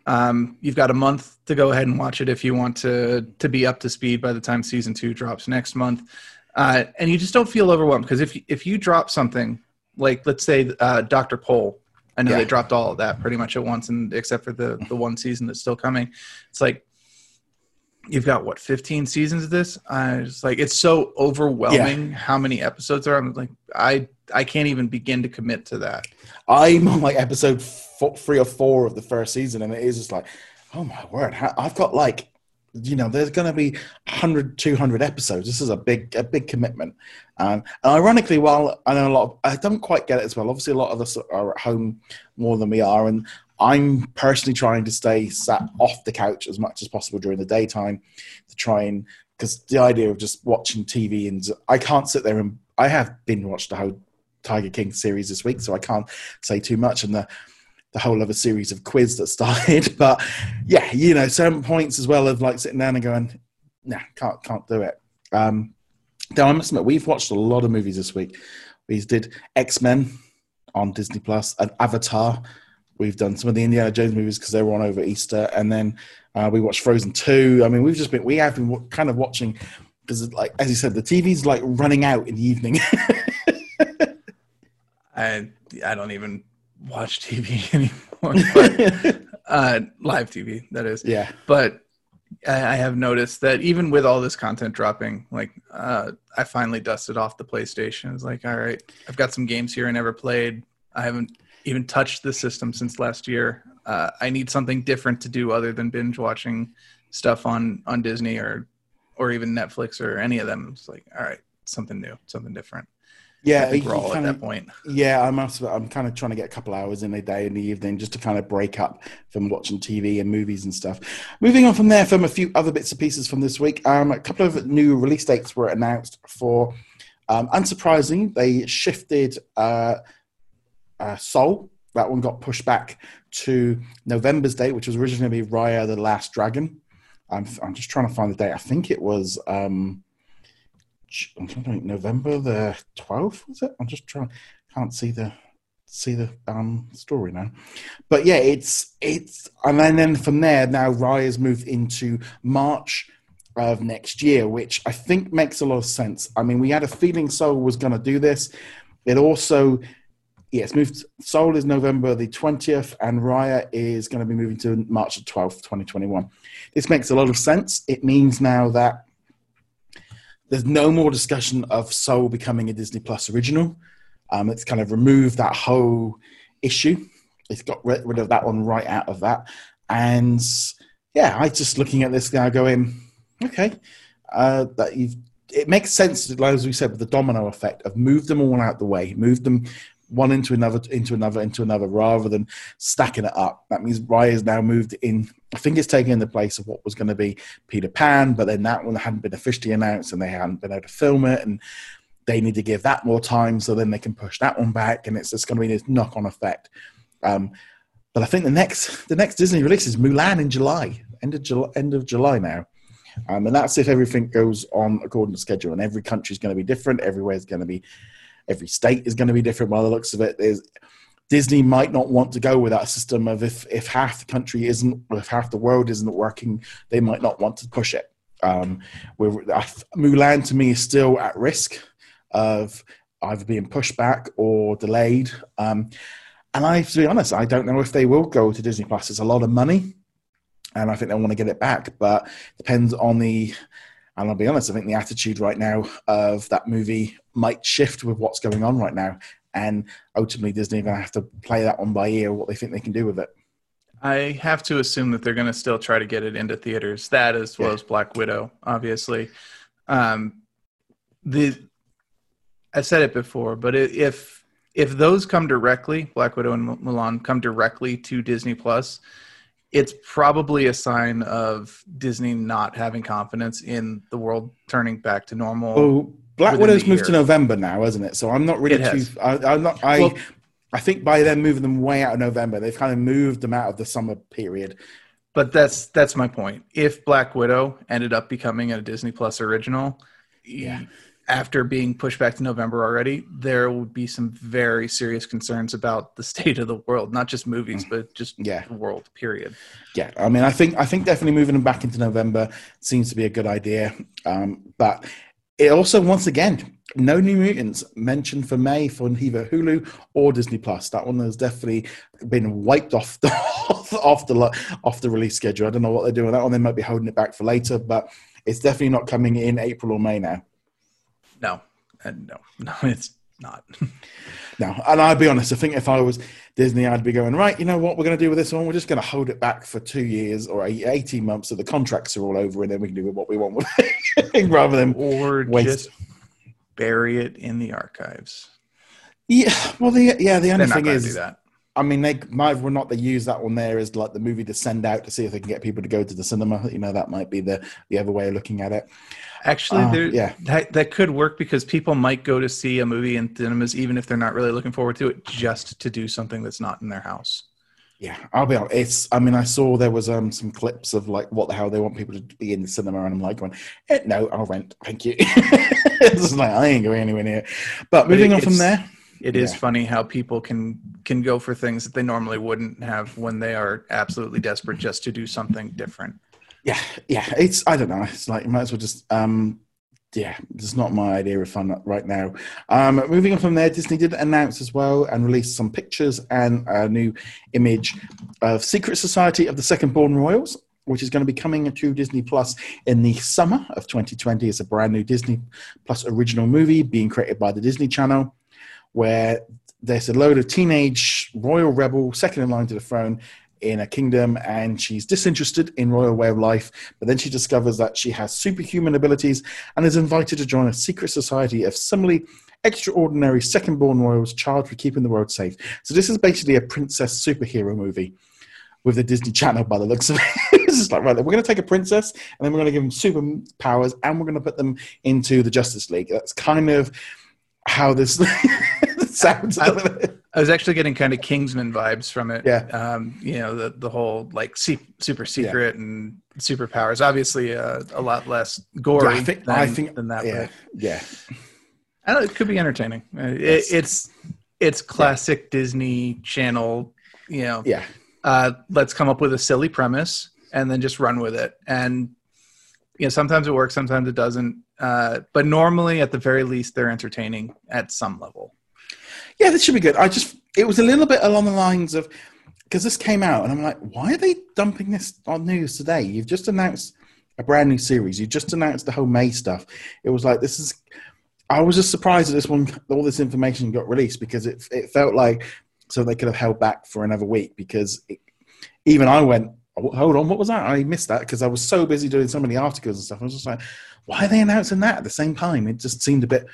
um, you've got a month to go ahead and watch it if you want to to be up to speed by the time season two drops next month uh, and you just don't feel overwhelmed because if if you drop something like let's say uh, dr Pol I know yeah. they dropped all of that pretty much at once, and except for the the one season that's still coming. It's like you've got what 15 seasons of this? I was like it's so overwhelming yeah. how many episodes there are. I'm like i i can't even begin to commit to that. I'm on like episode four, three or four of the first season and it is just like oh my word i've got like you know there's going to be 100 200 episodes. This is a big a big commitment. Um, and ironically while i know a lot of, i don't quite get it as well obviously a lot of us are at home more than we are and I'm personally trying to stay sat off the couch as much as possible during the daytime to try and because the idea of just watching TV and I can't sit there and I have been watched the whole Tiger King series this week, so I can't say too much and the the whole other series of quiz that [laughs] started. But yeah, you know, certain points as well of like sitting down and going, nah, can't can't do it. Um, I must admit, we've watched a lot of movies this week. We did X Men on Disney Plus and Avatar We've done some of the Indiana Jones movies because they were on over Easter, and then uh, we watched Frozen Two. I mean, we've just been we have been kind of watching because, like as you said, the TV's like running out in the evening. [laughs] I I don't even watch TV [laughs] anymore. But, [laughs] uh, live TV. That is. Yeah. But I have noticed that even with all this content dropping, like uh, I finally dusted off the PlayStation. It's like, all right, I've got some games here I never played. I haven't even touched the system since last year. Uh, I need something different to do other than binge watching stuff on on Disney or or even Netflix or any of them. It's like, all right, something new, something different. Yeah, I think we're all at that point. Yeah, I'm also, I'm kind of trying to get a couple hours in a day in the evening just to kind of break up from watching TV and movies and stuff. Moving on from there, from a few other bits and pieces from this week, um, a couple of new release dates were announced for. Um, unsurprisingly, they shifted uh, uh, Soul. That one got pushed back to November's date, which was originally going to be Raya the Last Dragon. I'm, I'm just trying to find the date. I think it was. Um, I'm trying to think November the 12th was it? I'm just trying can't see the see the um story now. But yeah, it's it's and then, then from there now Raya's moved into March of next year, which I think makes a lot of sense. I mean, we had a feeling Soul was going to do this. It also yeah, it's moved. Soul is November the 20th, and Raya is going to be moving to March the 12th, 2021. This makes a lot of sense. It means now that there's no more discussion of Soul becoming a Disney Plus original. Um, it's kind of removed that whole issue. It's got rid, rid of that one right out of that. And yeah, I just looking at this now going, okay, uh, that you've it makes sense, as we said, with the domino effect of move them all out the way, move them one into another, into another, into another, rather than stacking it up. That means Raya's now moved in. I think it's taking the place of what was going to be Peter Pan, but then that one hadn't been officially announced, and they hadn't been able to film it, and they need to give that more time so then they can push that one back, and it's just going to be this knock-on effect. Um, but I think the next the next Disney release is Mulan in July, end of July, end of July now. Um, and that's if everything goes on according to schedule. And every country is going to be different. Everywhere is going to be every state is going to be different by the looks of it. There's, Disney might not want to go with that system of if, if half the country isn't, if half the world isn't working, they might not want to push it. Um, Mulan to me is still at risk of either being pushed back or delayed. Um, and I, to be honest, I don't know if they will go to Disney Plus. It's a lot of money, and I think they want to get it back, but depends on the and I'll be honest, I think the attitude right now of that movie might shift with what's going on right now. And ultimately, Disney are going to have to play that one by ear what they think they can do with it. I have to assume that they're going to still try to get it into theaters. That as well yeah. as Black Widow, obviously. Um, the I said it before, but if if those come directly, Black Widow and Mulan come directly to Disney Plus, it's probably a sign of Disney not having confidence in the world turning back to normal. Oh, Black Widow's moved to November now, hasn't it? So I'm not really too. I, am not. I. Well, I think by them moving them way out of November, they've kind of moved them out of the summer period. But that's that's my point. If Black Widow ended up becoming a Disney Plus original, yeah after being pushed back to November already, there would be some very serious concerns about the state of the world, not just movies, mm. but just yeah. the world. Period. Yeah, I mean, I think I think definitely moving them back into November seems to be a good idea. Um, but it also, once again, no New Mutants mentioned for May for either Hulu or Disney Plus. That one has definitely been wiped off the [laughs] off the off the release schedule. I don't know what they're doing with that one. They might be holding it back for later, but it's definitely not coming in April or May now. No, and no, [laughs] no, it's not. [laughs] no, and I'll be honest. I think if I was Disney, I'd be going right. You know what we're going to do with this one? We're just going to hold it back for two years or eighteen months, so the contracts are all over, and then we can do what we want with it, [laughs] rather than or waste. just bury it in the archives. Yeah, well, the yeah, the only thing is that. I mean, they might or not they use that one there as like the movie to send out to see if they can get people to go to the cinema. You know, that might be the the other way of looking at it. Actually, uh, there, yeah, that, that could work because people might go to see a movie in cinemas even if they're not really looking forward to it, just to do something that's not in their house. Yeah, I'll be honest. It's. I mean, I saw there was um some clips of like what the hell they want people to be in the cinema, and I'm like, going, eh, no, I'll rent. Thank you. [laughs] it's like I ain't going anywhere near. But moving on from there, it is yeah. funny how people can can go for things that they normally wouldn't have when they are absolutely desperate just to do something different yeah, yeah. It's I don't know. It's like you might as well just um, yeah, it's not my idea of fun right now. Um, moving on from there, Disney did announce as well and release some pictures and a new image of Secret Society of the Second Born Royals, which is going to be coming to Disney Plus in the summer of 2020. It's a brand new Disney Plus original movie being created by the Disney Channel, where there's a load of teenage royal rebel second in line to the throne in a kingdom and she's disinterested in royal way of life but then she discovers that she has superhuman abilities and is invited to join a secret society of similarly extraordinary second born royals charged with keeping the world safe. So this is basically a princess superhero movie with the disney channel by the looks of it. [laughs] It's just like right we're going to take a princess and then we're going to give them superpowers and we're going to put them into the justice league. That's kind of how this [laughs] sounds I, I, was actually getting kind of Kingsman vibes from it. Yeah. Um, you know, the, the whole like super secret yeah. and superpowers. Obviously, uh, a lot less gory yeah, I think, than, I think, than that. Yeah. yeah. I know, it could be entertaining. Uh, it, it's it's classic yeah. Disney Channel. You know. Yeah. Uh, let's come up with a silly premise and then just run with it. And you know, sometimes it works, sometimes it doesn't. Uh, but normally, at the very least, they're entertaining at some level. Yeah, this should be good. I just it was a little bit along the lines of because this came out and I'm like, why are they dumping this on news today? You've just announced a brand new series. You just announced the whole May stuff. It was like this is. I was just surprised that this one, all this information got released because it it felt like so they could have held back for another week because it, even I went, oh, hold on, what was that? I missed that because I was so busy doing so many articles and stuff. I was just like, why are they announcing that at the same time? It just seemed a bit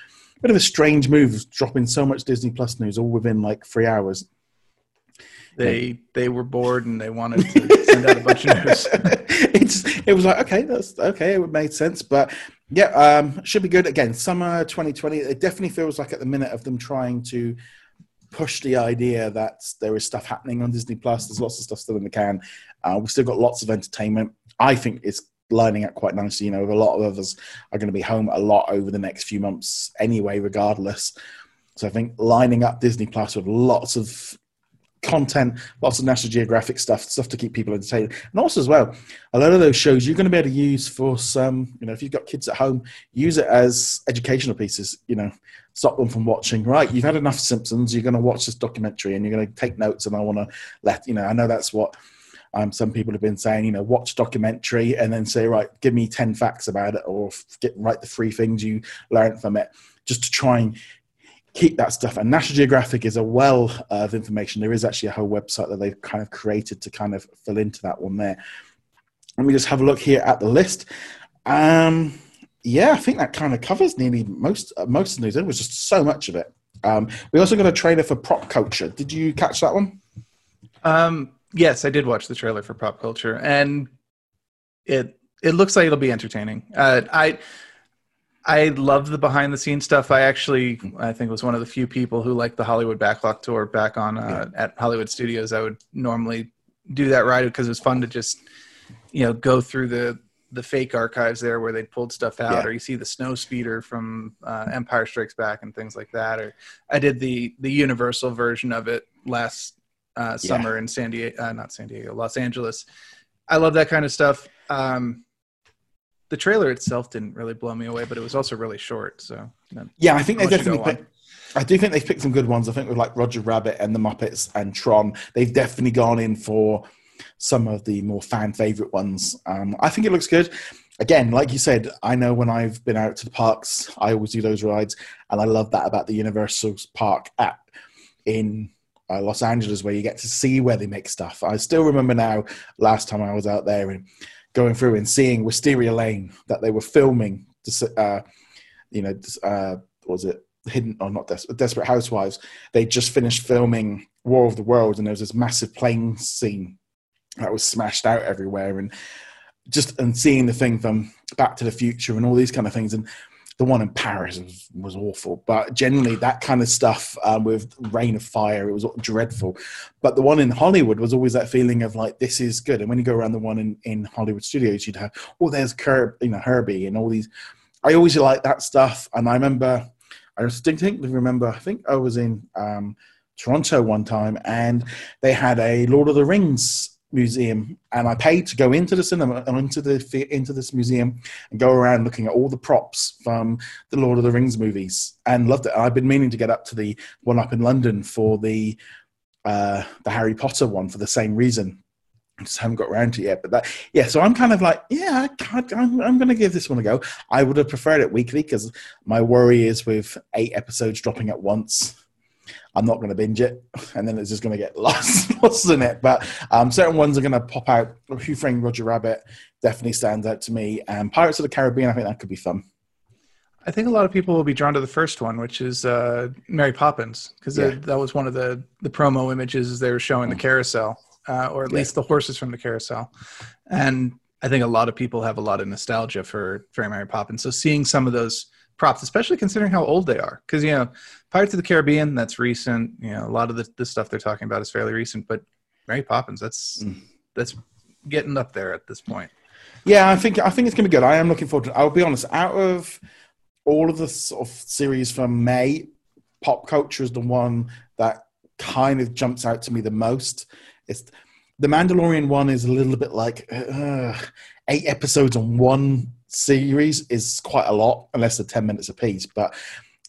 bit of a strange move, dropping so much Disney Plus news all within like three hours. They they were bored and they wanted to send out a bunch of news. [laughs] it's it was like okay, that's okay, it made sense, but yeah, um, should be good again. Summer 2020. It definitely feels like at the minute of them trying to push the idea that there is stuff happening on Disney Plus. There's lots of stuff still in the can. Uh, we've still got lots of entertainment. I think it's lining up quite nicely. You know, a lot of us are going to be home a lot over the next few months anyway, regardless. So I think lining up Disney Plus with lots of content, lots of National Geographic stuff, stuff to keep people entertained. And also as well, a lot of those shows you're going to be able to use for some, you know, if you've got kids at home, use it as educational pieces, you know, stop them from watching, right, you've had enough Simpsons, you're going to watch this documentary and you're going to take notes and I want to let, you know, I know that's what um, some people have been saying, you know, watch documentary and then say, right, give me 10 facts about it or get, write the three things you learned from it just to try and keep that stuff. And National Geographic is a well of information. There is actually a whole website that they've kind of created to kind of fill into that one there. Let me just have a look here at the list. Um, yeah, I think that kind of covers nearly most uh, most of the news. There was just so much of it. Um, we also got a trailer for Prop Culture. Did you catch that one? Um, Yes, I did watch the trailer for Prop Culture, and it it looks like it'll be entertaining. Uh, I I love the behind the scenes stuff. I actually I think was one of the few people who liked the Hollywood Backlot tour back on uh, yeah. at Hollywood Studios. I would normally do that ride because it was fun to just you know go through the the fake archives there where they pulled stuff out, yeah. or you see the snow speeder from uh, Empire Strikes Back and things like that. Or I did the the Universal version of it last uh, summer yeah. in San Diego, uh, not San Diego, Los Angeles. I love that kind of stuff. Um, the trailer itself didn't really blow me away, but it was also really short. So yeah, I think they definitely. Pick, I do think they've picked some good ones. I think with like Roger Rabbit and the Muppets and Tron, they've definitely gone in for some of the more fan favorite ones. Um, I think it looks good. Again, like you said, I know when I've been out to the parks, I always do those rides, and I love that about the Universal Park app in uh, Los Angeles where you get to see where they make stuff. I still remember now last time I was out there and going through and seeing Wisteria Lane that they were filming. Uh, you know, uh, was it hidden or not Des- Desperate Housewives? They just finished filming War of the Worlds, and there was this massive plane scene that was smashed out everywhere, and just and seeing the thing from Back to the Future and all these kind of things, and the one in Paris was, awful, but generally that kind of stuff um, with Reign of Fire, it was dreadful. But the one in Hollywood was always that feeling of like this is good. And when you go around the one in, in Hollywood studios, you'd have oh, there's Curb, you know, Herbie, and all these. I always like that stuff, and I remember, I distinctly remember. I think I was in um, Toronto one time, and they had a Lord of the Rings museum, and I paid to go into the cinema and into the into this museum and go around looking at all the props from the Lord of the Rings movies, and loved it. I've been meaning to get up to the one up in London for the uh, the Harry Potter one for the same reason. I just haven't got around to it yet. But that, yeah, so I'm kind of like, yeah, I am I'm going to give this one a go. I would have preferred it weekly because my worry is with eight episodes dropping at once, I'm not going to binge it, and then it's just going to get [laughs] lost, lost in it. But um, certain ones are going to pop out. Who Framed Roger Rabbit definitely stands out to me, and Pirates of the Caribbean. I think that could be fun. I think a lot of people will be drawn to the first one, which is uh, Mary Poppins, because yeah. that was one of the the promo images they were showing the carousel, uh, or at yeah. least the horses from the carousel, and I think a lot of people have a lot of nostalgia for for Mary Poppins. So seeing some of those props, especially considering how old they are, because you know Pirates of the Caribbean that's recent. You know a lot of the, the stuff they're talking about is fairly recent, but Mary Poppins that's mm. that's getting up there at this point. Yeah, I think I think it's gonna be good. I am looking forward to. I'll be honest. Out of all of the sort of series from May, prop culture is the one that kind of jumps out to me the most. It's the Mandalorian one is a little bit like uh, eight episodes on one series is quite a lot, unless they're ten minutes apiece. But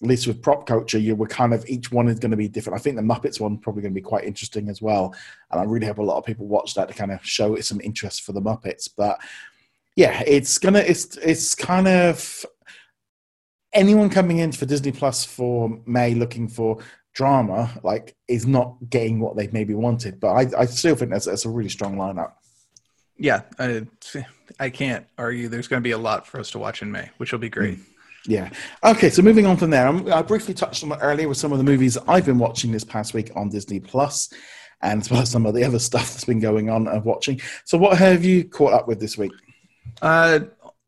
at least with prop culture, you were kind of each one is going to be different. I think the Muppets one probably going to be quite interesting as well, and I really hope a lot of people watch that to kind of show some interest for the Muppets. But yeah, it's gonna it's it's kind of anyone coming in for Disney Plus for May looking for drama, like, is not getting what they maybe wanted. But I, I still think that's, that's a really strong lineup. Yeah, I, I can't argue. There's going to be a lot for us to watch in May, which will be great. Mm. Yeah. Okay, so moving on from there, I briefly touched on it earlier with some of the movies I've been watching this past week on Disney Plus, and [laughs] as well as some of the other stuff that's been going on and watching. So, what have you caught up with this week? Uh,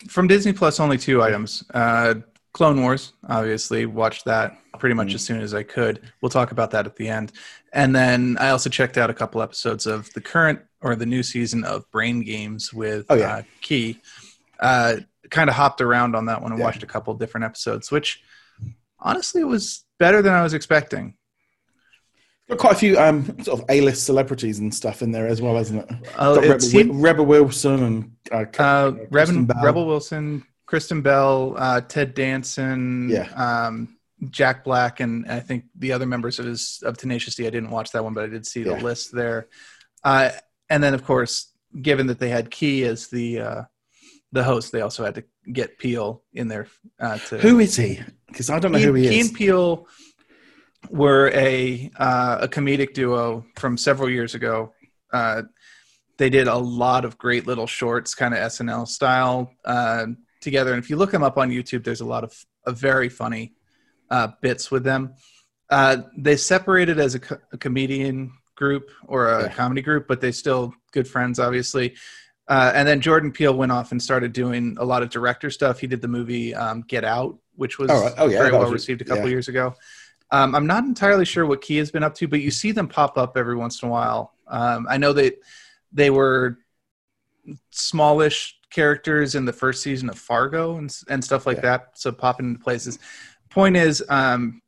from Disney Plus, only two items. Uh, Clone Wars, obviously, watched that pretty much mm. as soon as I could. We'll talk about that at the end. And then I also checked out a couple episodes of the current or the new season of Brain Games with oh, yeah. uh, Key. Uh, kind of hopped around on that one and yeah. watched a couple different episodes, which honestly was better than I was expecting. Got quite a few um, sort of A-list celebrities and stuff in there as well, isn't it? Uh, Rebel, seemed, Rebel, Wilson and uh, uh, Rebel, Rebel Wilson, Kristen Bell, uh, Ted Danson, yeah. um, Jack Black, and I think the other members of his of Tenacious D. I didn't watch that one, but I did see the yeah. list there. Uh, and then, of course, given that they had Key as the uh, the host, they also had to get Peele in there. Uh, to, who is he? Because I don't know Key, who he Key is. and Peel were a uh, a comedic duo from several years ago. Uh, they did a lot of great little shorts, kind of SNL style. Uh, together. And if you look them up on YouTube, there's a lot of, of very funny uh, bits with them. Uh, they separated as a, co- a, comedian group or a yeah. comedy group, but they still good friends, obviously. Uh, and then Jordan Peele went off and started doing a lot of director stuff. He did the movie um, Get Out, which was oh, oh, yeah, very well received a couple yeah. years ago. Um, I'm not entirely sure what Key has been up to, but you see them pop up every once in a while. Um, I know that they were smallish characters in the first season of Fargo and and stuff like yeah. that. So popping into places. Point is, um,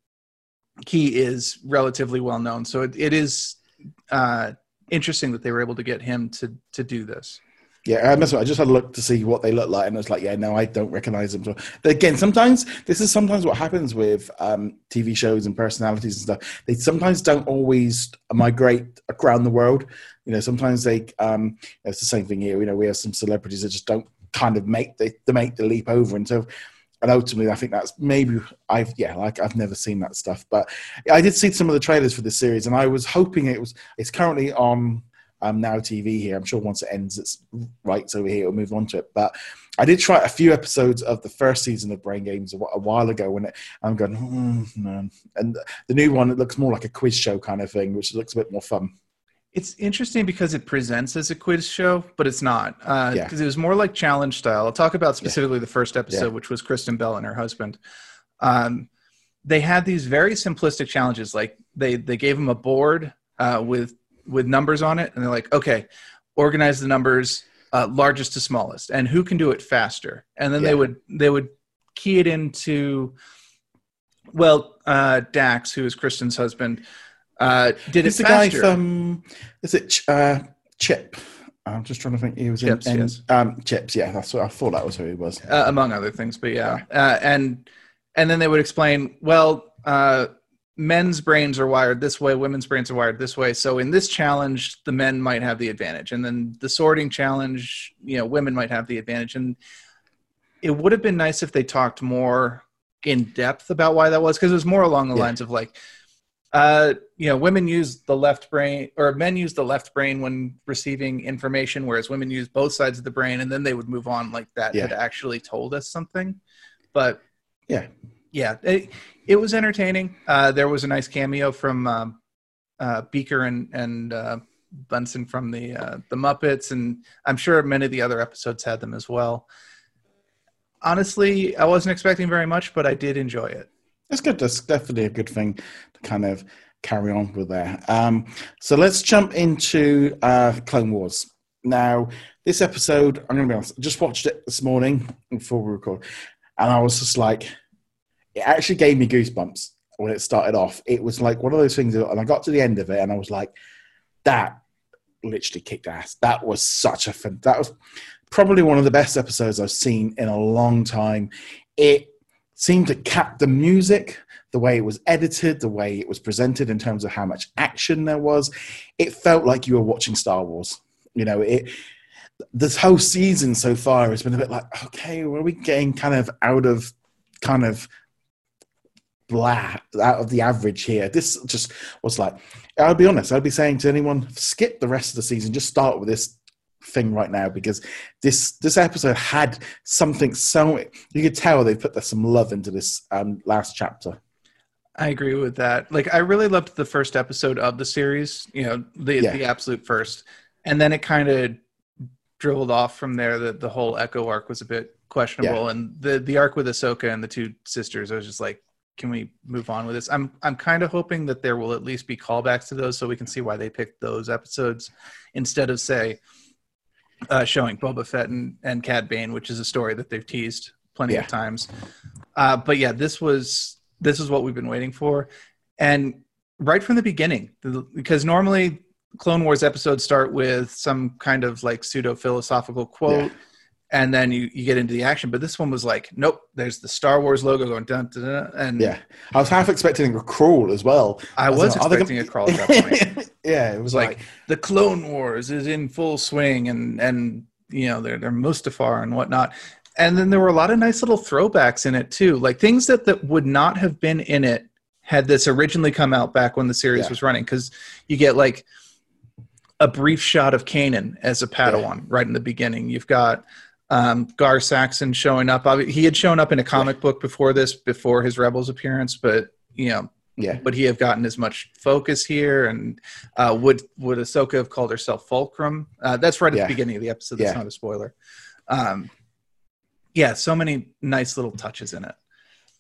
Key is relatively well known, so it, it is uh, interesting that they were able to get him to to do this. Yeah, I must. I just had a look to see what they look like, and I was like, yeah, no, I don't recognize them. So, again, sometimes this is sometimes what happens with um, TV shows and personalities and stuff. They sometimes don't always migrate around the world. You know, sometimes they. Um, it's the same thing here. You know, we have some celebrities that just don't kind of make the, the make the leap over, and so and ultimately, I think that's maybe I've yeah, like I've never seen that stuff, but I did see some of the trailers for this series, and I was hoping it was. It's currently on um, Now TV here. I'm sure once it ends, its rights over here, we'll move on to it. But I did try a few episodes of the first season of Brain Games a, a while ago when it, I'm going, mm, no. and the new one it looks more like a quiz show kind of thing, which looks a bit more fun. It's interesting because it presents as a quiz show, but it's not. Because uh, yeah. it was more like challenge style. I'll talk about specifically yeah. the first episode, yeah. which was Kristen Bell and her husband. Um, they had these very simplistic challenges. Like they they gave them a board uh, with with numbers on it, and they're like, okay, organize the numbers uh, largest to smallest, and who can do it faster. And then they would they would key it into well, uh, Dax, who is Kristen's husband, uh, did He's it the faster. guy from is it uh, Chip? I'm just trying to think. He was Chips, in, in yes. um, Chips. Yeah, that's what I thought. That was who he was. uh, among other things. But yeah, uh, and and then they would explain, well, uh, men's brains are wired this way, women's brains are wired this way. So in this challenge, the men might have the advantage, and then the sorting challenge, you know, women might have the advantage. And it would have been nice if they talked more in depth about why that was, because it was more along the Yeah. lines of like. Uh, you know, women use the left brain, or men use the left brain when receiving information, whereas women use both sides of the brain, and then they would move on like that Yeah. had actually told us something. But Yeah. yeah, it, it was entertaining. Uh, there was a nice cameo from um, uh, Beaker and and uh, Bunsen from the uh, the Muppets, and I'm sure many of the other episodes had them as well. Honestly, I wasn't expecting very much, but I did enjoy it. That's good. That's definitely a good thing to kind of carry on with there. Um, so let's jump into uh, Clone Wars. Now, this episode, I'm going to be honest, I just watched it this morning before we record, and I was just like, it actually gave me goosebumps when it started off. It was like one of those things, and I got to the end of it, and I was like, that literally kicked ass. That was such a fun. That was probably one of the best episodes I've seen in a long time. It seemed to cap the music, the way it was edited, the way it was presented in terms of how much action there was. It felt like you were watching Star Wars. You know, it. This whole season so far has been a bit like, okay, were we getting kind of out of kind of blah out of the average here? This just was like, I'll be honest, I'd be saying to anyone, skip the rest of the season, just start with this thing right now because this this episode had something so you could tell they put some love into this um, last chapter. I agree with that. Like, I really loved the first episode of the series. You know, the Yeah. the absolute first, and then it kind of dribbled off from there. That the whole Echo arc was a bit questionable, and the the arc with Ahsoka and the two sisters. I was just like, can we move on with this? I'm I'm kind of hoping that there will at least be callbacks to those, so we can see why they picked those episodes instead of say uh, showing Boba Fett and and Cad Bane, which is a story that they've teased plenty Yeah. of times. Uh, but yeah, this was this is what we've been waiting for, and right from the beginning, the- because normally Clone Wars episodes start with some kind of like pseudo philosophical quote. Yeah. And then you, you get into the action, but this one was like, nope. There's the Star Wars logo going dun dun, dun and Yeah, I was half expecting a crawl as well. I was was like, expecting gonna- a crawl at that point. [laughs] yeah, it was was like, like the Clone Wars is in full swing, and and you know they're they're Mustafar and whatnot. And then there were a lot of nice little throwbacks in it too, like things that that would not have been in it had this originally come out back when the series Yeah. was running. Because you get like a brief shot of Kanan as a Padawan right in the beginning. You've got um, Gar Saxon showing up. He had shown up in a comic book before this, before his Rebels appearance, but you know yeah, would he have gotten as much focus here? And uh, would would Ahsoka have called herself Fulcrum? Uh, that's right at Yeah. the beginning of the episode. That's Yeah. not a spoiler. Um, yeah, so many nice little touches in it.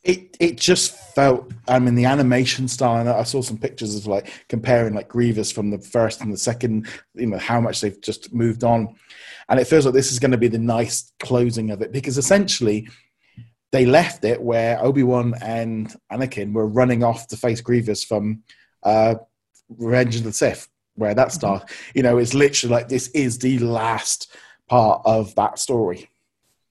It it just felt. I mean, the animation style. And I saw some pictures of like comparing like Grievous from the first and the second. You know how much they've just moved on, and it feels like this is going to be the nice closing of it because essentially. They left it where Obi Wan and Anakin were running off to face Grievous from uh, Revenge of the Sith, where that started. You know, it's literally like this is the last part of that story.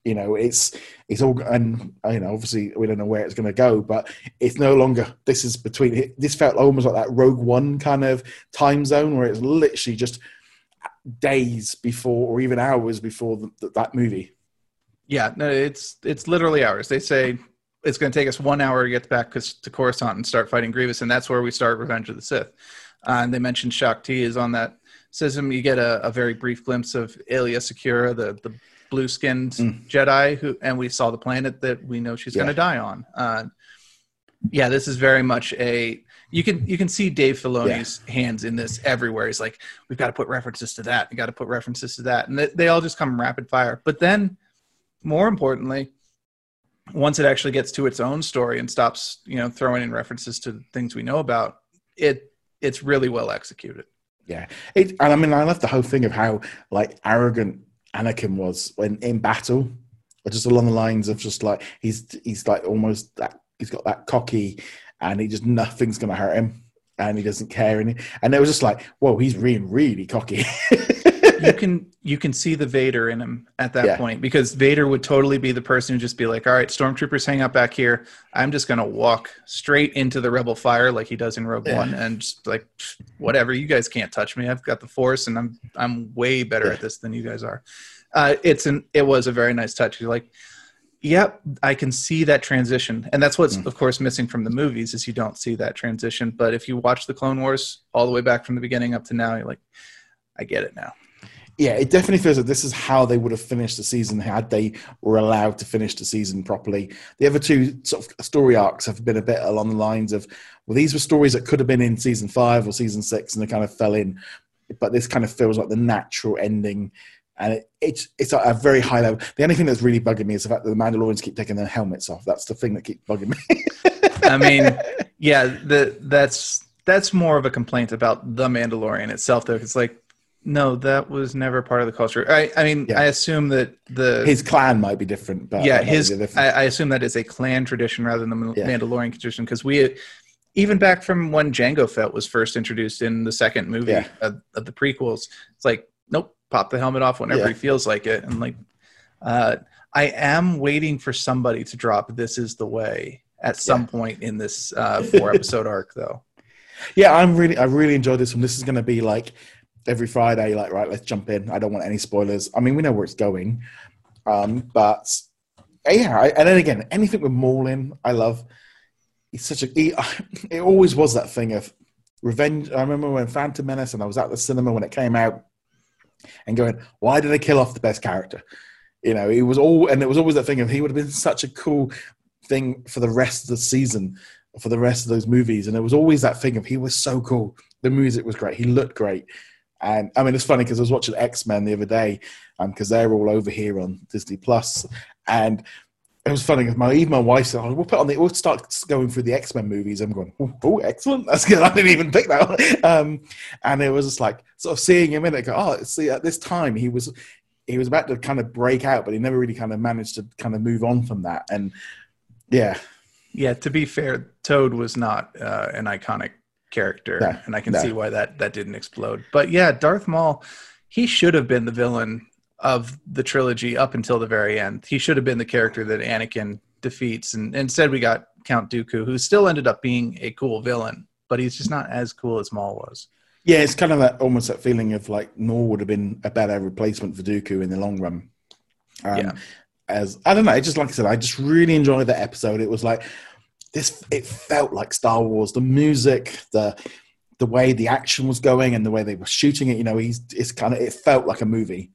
You know, it's it's all and you know obviously we don't know where it's going to go, but it's no longer. This is between. This felt almost like that Rogue One kind of time zone where it's literally just days before or even hours before the, that movie. Yeah, no, it's it's literally hours. They say it's going to take us one hour to get back to Coruscant and start fighting Grievous, and that's where we start Revenge of the Sith. Uh, and they mentioned Shaak Ti is on that system. You get a, a very brief glimpse of Aayla Secura, the the blue skinned Mm. Jedi, who and we saw the planet that we know she's going to die on. Uh, yeah, this is very much a you can you can see Dave Filoni's hands in this everywhere. He's like, we've got to put references to that. We got to put references to that, and they, they all just come rapid fire. But then, more importantly, once it actually gets to its own story and stops, you know, throwing in references to things we know about, it it's really well executed. Yeah, it, and I mean, I love the whole thing of how like arrogant Anakin was when in battle, or just along the lines of just like he's he's like almost that he's got that cocky, and he just nothing's gonna hurt him, and he doesn't care, and and it was just like, whoa, he's really really cocky. [laughs] you can you can see the Vader in him at that Yeah. point because Vader would totally be the person who just be like, "All right, stormtroopers, hang out back here. I'm just gonna walk straight into the rebel fire like he does in Rogue Yeah. One, and just like whatever, you guys can't touch me. I've got the Force, and I'm I'm way better Yeah. at this than you guys are." Uh, it's an it was a very nice touch. You're like, Yep, I can see that transition, and that's what's Mm. of course missing from the movies is you don't see that transition. But if you watch the Clone Wars all the way back from the beginning up to now, you're like, I get it now. Yeah, it definitely feels like this is how they would have finished the season had they were allowed to finish the season properly. The other two sort of story arcs have been a bit along the lines of, well, these were stories that could have been in season five or season six, and they kind of fell in. But this kind of feels like the natural ending, and it, it's it's at a very high level. The only thing that's really bugging me is the fact that the Mandalorians keep taking their helmets off. That's the thing that keeps bugging me. I mean, [laughs] yeah, the that's that's more of a complaint about the Mandalorian itself, though. It's like, no, that was never part of the culture. I, I mean, Yeah. I assume that the his clan might be different, but yeah his. I, I assume that is a clan tradition rather than the Yeah. Mandalorian tradition because we even back from when Jango Fett was first introduced in the second movie Yeah. of, of the prequels, it's like nope, pop the helmet off whenever he feels like it, and like uh, I am waiting for somebody to drop "This Is the Way" at some point in this uh, four episode [laughs] arc, though. Yeah, I'm really, I really enjoyed this one. This is going to be like every Friday, like right, let's jump in. I don't want any spoilers. I mean, we know where it's going, um, but yeah. I, and then again, anything with Maulin, I love. He's such a. [laughs] It always was that thing of revenge. I remember when Phantom Menace, and I was at the cinema when it came out, and going, "Why did they kill off the best character?" You know, it was all, and it was always that thing of he would have been such a cool thing for the rest of the season for the rest of those movies. And it was always that thing of he was so cool. The music was great. He looked great. And I mean, it's funny because I was watching X Men the other day because they're all over here on Disney Plus, and it was funny because my even my wife said, oh, "We'll put on the we'll start going through the X Men movies." I'm going, "Oh, oh, excellent! [laughs] That's good. I didn't even pick that." One. Um, and it was just like sort of seeing him in it. Go, oh, see, at this time he was he was about to kind of break out, but he never really kind of managed to kind of move on from that. And yeah, Yeah, to be fair, Toad was not uh, an iconic character, No, and I can no. see why that that didn't explode. But yeah, Darth Maul, he should have been the villain of the trilogy up until the very end. He should have been the character that Anakin defeats, and instead we got Count Dooku, who still ended up being a cool villain, but he's just not as cool as Maul was. Yeah, it's kind of that almost that feeling of like Nor would have been a better replacement for Dooku in the long run. Um, Yeah. As I don't know, it just like I said, I just really enjoyed that episode. It was like this. It felt like Star Wars. The music, the the way the action was going, and the way they were shooting it. You know, he's it's kind of it felt like a movie,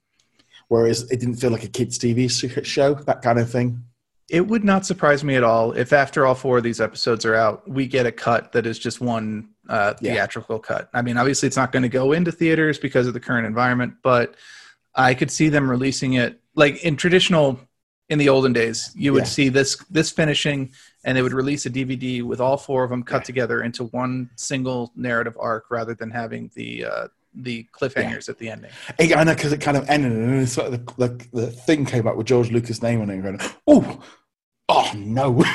whereas it didn't feel like a kids' TV show. That kind of thing. It would not surprise me at all if after all four of these episodes are out, we get a cut that is just one uh, Yeah. theatrical cut. I mean, obviously, it's not going to go into theaters because of the current environment, but I could see them releasing it like in traditional. In the olden days, you would Yeah. see this this finishing, and they would release a DVD with all four of them cut Yeah. together into one single narrative arc, rather than having the uh, the cliffhangers at the ending. Yeah, I know because it kind of ended, and it's like the, the the thing came up with George Lucas' name on it, and going, "Oh, oh no." [laughs]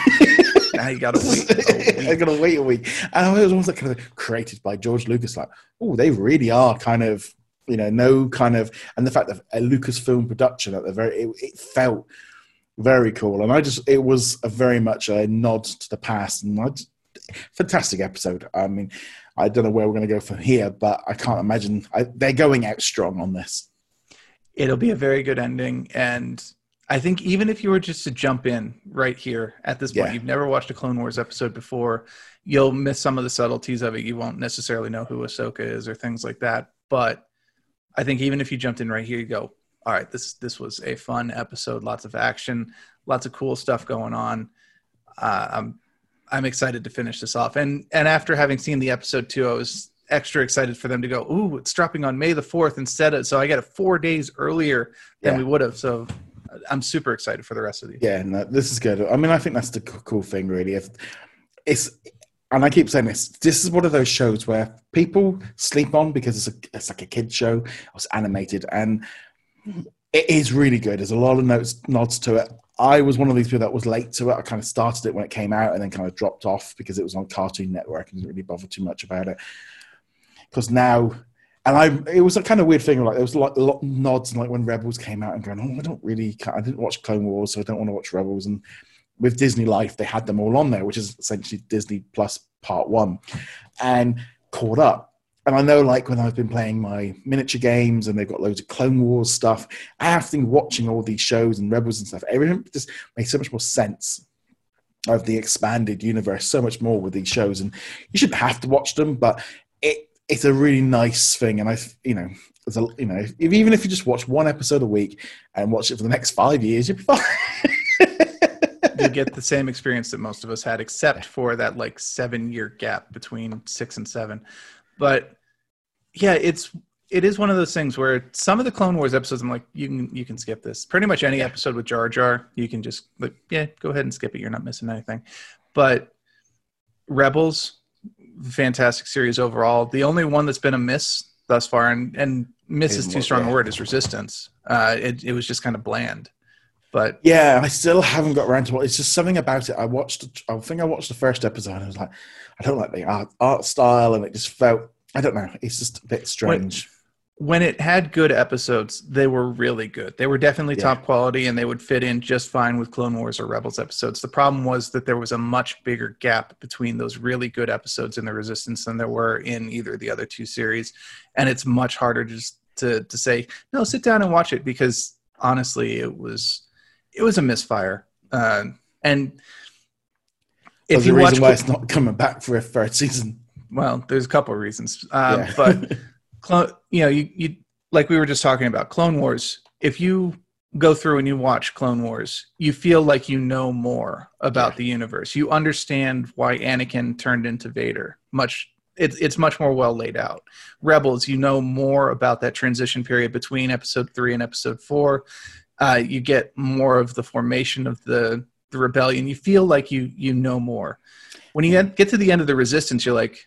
Now you gotta wait. [laughs] I gotta wait a week. And it was almost like kind of created by George Lucas, like, oh, they really are kind of, you know, no kind of, and the fact that a Lucasfilm production at the very, it, it felt very cool, and I just, it was a very much a nod to the past, and I just, fantastic episode. I mean, I don't know where we're going to go from here, but I can't imagine I, they're going out strong on this. it'll be a very good ending and i think even if you were just to jump in right here at this point Yeah. you've never watched a clone wars episode before you'll miss some of the subtleties of it you won't necessarily know who ahsoka is or things like that but i think even if you jumped in right here you go all right this this was a fun episode lots of action lots of cool stuff going on uh, i'm i'm excited to finish this off and and after having seen the episode two i was extra excited for them to go ooh it's dropping on may the 4th instead of so i get it four days earlier than Yeah. we would have so i'm super excited for the rest of these Yeah, no, this is good. I mean, I think that's the cool thing, really. If it's, and I keep saying this, this is one of those shows where people sleep on because it's a, it's like a kid show, it's animated, and it is really good. There's a lot of notes, nods to it. I was one of these people that was late to it. I kind of started it when it came out and then kind of dropped off because it was on Cartoon Network and didn't really bother too much about it. Because now, and I it was a kind of weird thing. Like there was a lot, a lot of nods, like when Rebels came out, and going, "Oh, I don't really, I didn't watch Clone Wars, so I don't want to watch Rebels." And with Disney Life, they had them all on there, which is essentially Disney Plus Part One, and caught up. And I know, like when I've been playing my miniature games, and they've got loads of Clone Wars stuff. After watching all these shows and Rebels and stuff, everything just makes so much more sense of the expanded universe so much more with these shows. And you shouldn't have to watch them but it it's a really nice thing. And i you know as a, you know if, even if you just watch one episode a week and watch it for the next five years you'll be fine. [laughs] You get the same experience that most of us had except for that like seven year gap between six and seven. But yeah it's it is one of those things where some of the Clone Wars episodes, I'm like, you can you can skip this. Pretty much any episode with Jar Jar, you can just like, yeah, go ahead and skip it. You're not missing anything. But Rebels, fantastic series overall. The only one that's been a miss thus far, and and miss is too strong a word, is Resistance. Uh, it it was just kind of bland. But yeah, I still haven't got around to it. It's just something about it. I watched. I think I watched the first episode. and I was like, I don't like the art art style, and it just felt. I don't know. It's just a bit strange. When, when it had good episodes, they were really good. They were definitely yeah. top quality and they would fit in just fine with Clone Wars or Rebels episodes. The problem was that there was a much bigger gap between those really good episodes in the Resistance than there were in either the other two series. And it's much harder just to, to say, no, sit down and watch it because honestly, it was it was a misfire. Uh, and if you watch, why it's not coming back for a third season. Well, there's a couple of reasons, uh, yeah. but [laughs] clone, you know, you, you like we were just talking about Clone Wars. If you go through and you watch Clone Wars, you feel like you know more about yeah. the universe. You understand why Anakin turned into Vader. Much it's it's much more well laid out. Rebels, you know more about that transition period between Episode three and Episode four. Uh, you get more of the formation of the the rebellion. You feel like you you know more. When you get to the end of the Resistance, you're like,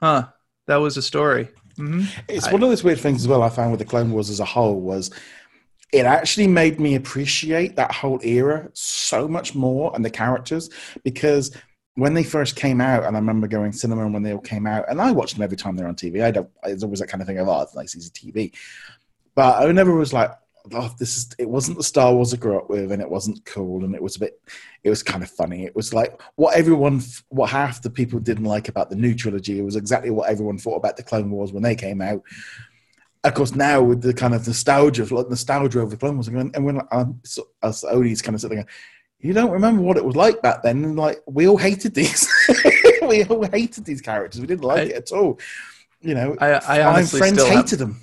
huh, that was a story. Mm-hmm. It's I, one of those weird things as well. I found with the Clone Wars as a whole was it actually made me appreciate that whole era so much more and the characters because when they first came out, and I remember going cinema and when they all came out, and I watched them every time they're on TV. I don't. It's always that kind of thing of oh, it's nice easy TV, but I never was like, oh, this is it wasn't the Star Wars I grew up with, and it wasn't cool, and it was a bit, it was kind of funny. It was like what everyone, what half the people didn't like about the new trilogy. It was exactly what everyone thought about the Clone Wars when they came out. Of course, now with the kind of nostalgia, like nostalgia over the Clone Wars, and when um, us Odie's kind of sitting there, you don't remember what it was like back then, and like we all hated these, [laughs] we all hated these characters. We didn't like I, it at all. You know, I, I honestly friends hated them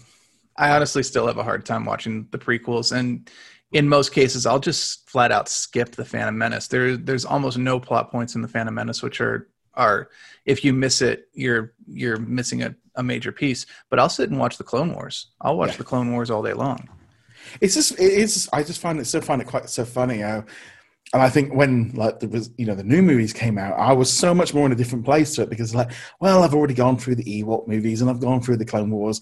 I honestly still have a hard time watching the prequels, and in most cases, I'll just flat out skip the Phantom Menace. There, there's almost no plot points in the Phantom Menace, which are are if you miss it, you're you're missing a, a major piece. But I'll sit and watch the Clone Wars. I'll watch yeah. the Clone Wars all day long. It's just it is. I just find it still find it quite so funny. Uh, and I think when like there was you know the new movies came out, I was so much more in a different place to it because like, well, I've already gone through the Ewok movies and I've gone through the Clone Wars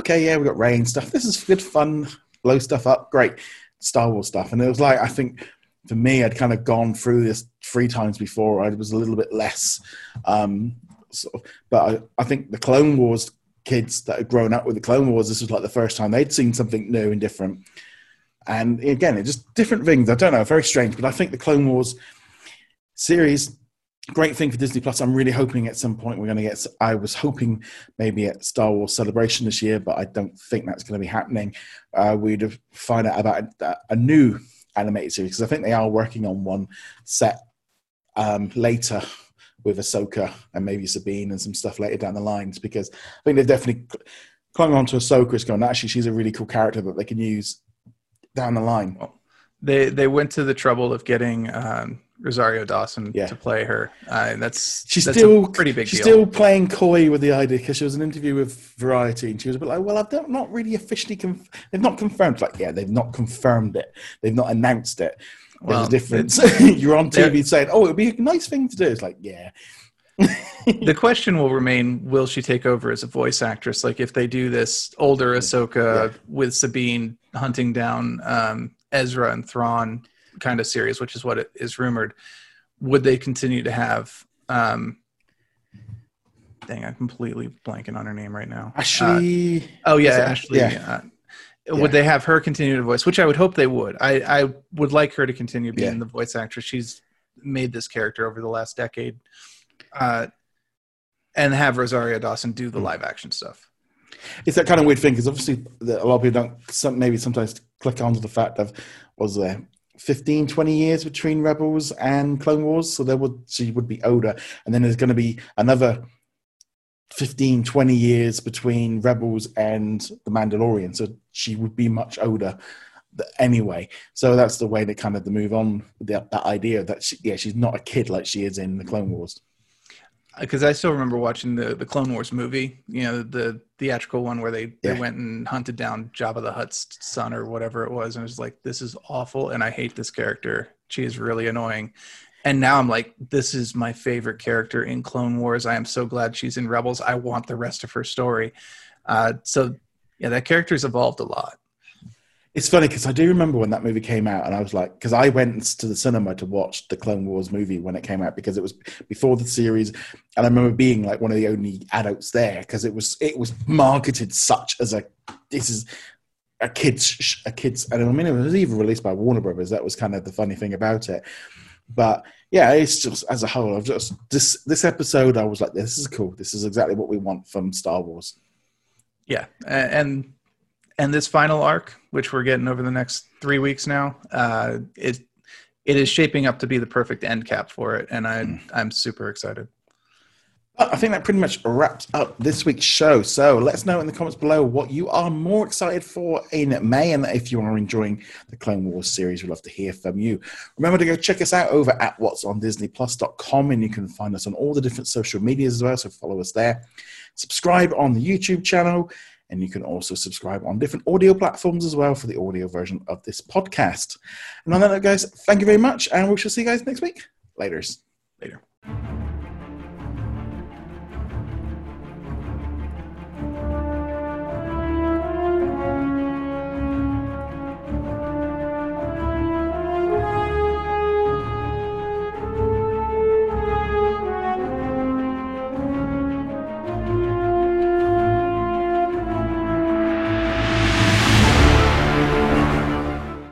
okay, yeah, we got rain stuff. This is good fun, blow stuff up, great Star Wars stuff. And it was like I think for me, I'd kind of gone through this three times before. I was a little bit less, um, sort of, but I, I think the Clone Wars kids that had grown up with the Clone Wars, this was like the first time they'd seen something new and different. And again, it's just different things. I don't know, very strange, but I think the Clone Wars series great thing for Disney Plus. I'm really hoping at some point we're going to get. I was hoping maybe at Star Wars Celebration this year, but I don't think that's going to be happening. Uh, we'd find out about a, a new animated series because I think they are working on one set um, later with Ahsoka and maybe Sabine and some stuff later down the lines because I think they've definitely clung on to Ahsoka. It's going actually she's a really cool character that they can use down the line. They they went to the trouble of getting um, Rosario Dawson yeah. to play her. Uh, that's she's that's still pretty big. She's deal. still playing coy with the idea because she was in an interview with Variety and she was a bit like, "Well, I've not really officially conf- they've not confirmed." Like, yeah, they've not confirmed it. They've not announced it. There's well, a difference. [laughs] You're on TV saying, "Oh, it would be a nice thing to do." It's like, yeah. the question will remain: Will she take over as a voice actress? Like, if they do this older Ahsoka yeah. with Sabine hunting down um, Ezra and Thrawn kind of series, which is what it is rumored, would they continue to have um, dang, I'm completely blanking on her name right now. Ashley. Uh, oh yeah, Ashley. Yeah. Uh, would they have her continue to voice? Which I would hope they would. I, I would like her to continue being yeah. the voice actress. She's made this character over the last decade. Uh, and have Rosario Dawson do the hmm. live action stuff. It's that kind of weird thing because obviously a lot of people don't some, maybe sometimes click onto the fact of was there 15 20 years between rebels and clone wars so there would she would be older. And then there's going to be another 15 20 years between rebels and the mandalorian so she would be much older anyway. So that's the way to kind of the move on that, that idea that she, yeah she's not a kid like she is in the clone wars because I still remember watching the the Clone Wars movie, you know, the theatrical one where they, yeah. they went and hunted down Jabba the Hutt's son or whatever it was, and it was like, this is awful, and I hate this character. She is really annoying. And now I'm like, this is my favorite character in Clone Wars. I am so glad she's in Rebels. I want the rest of her story. Uh, so yeah, that character's evolved a lot. It's funny because I do remember when that movie came out, and I was like, because I went to the cinema to watch the Clone Wars movie when it came out because it was before the series, and I remember being like one of the only adults there because it was it was marketed such as a this is a kids a kids, and I mean it was even released by Warner Brothers. That was kind of the funny thing about it, but yeah, it's just as a whole. I've just this this episode, I was like, this is cool. This is exactly what we want from Star Wars. Yeah, and and this final arc, which we're getting over the next three weeks now, uh, it it is shaping up to be the perfect end cap for it, and I mm. I'm super excited. I think that pretty much wraps up this week's show. So let us know in the comments below what you are more excited for in May. And if you are enjoying the Clone Wars series, we'd love to hear from you. Remember to go check us out over at what's on disneyplus.com and you can find us on all the different social medias as well. So follow us there. Subscribe on the YouTube channel and you can also subscribe on different audio platforms as well for the audio version of this podcast. And on that note, guys, thank you very much. And we shall see you guys next week. Laters. Later.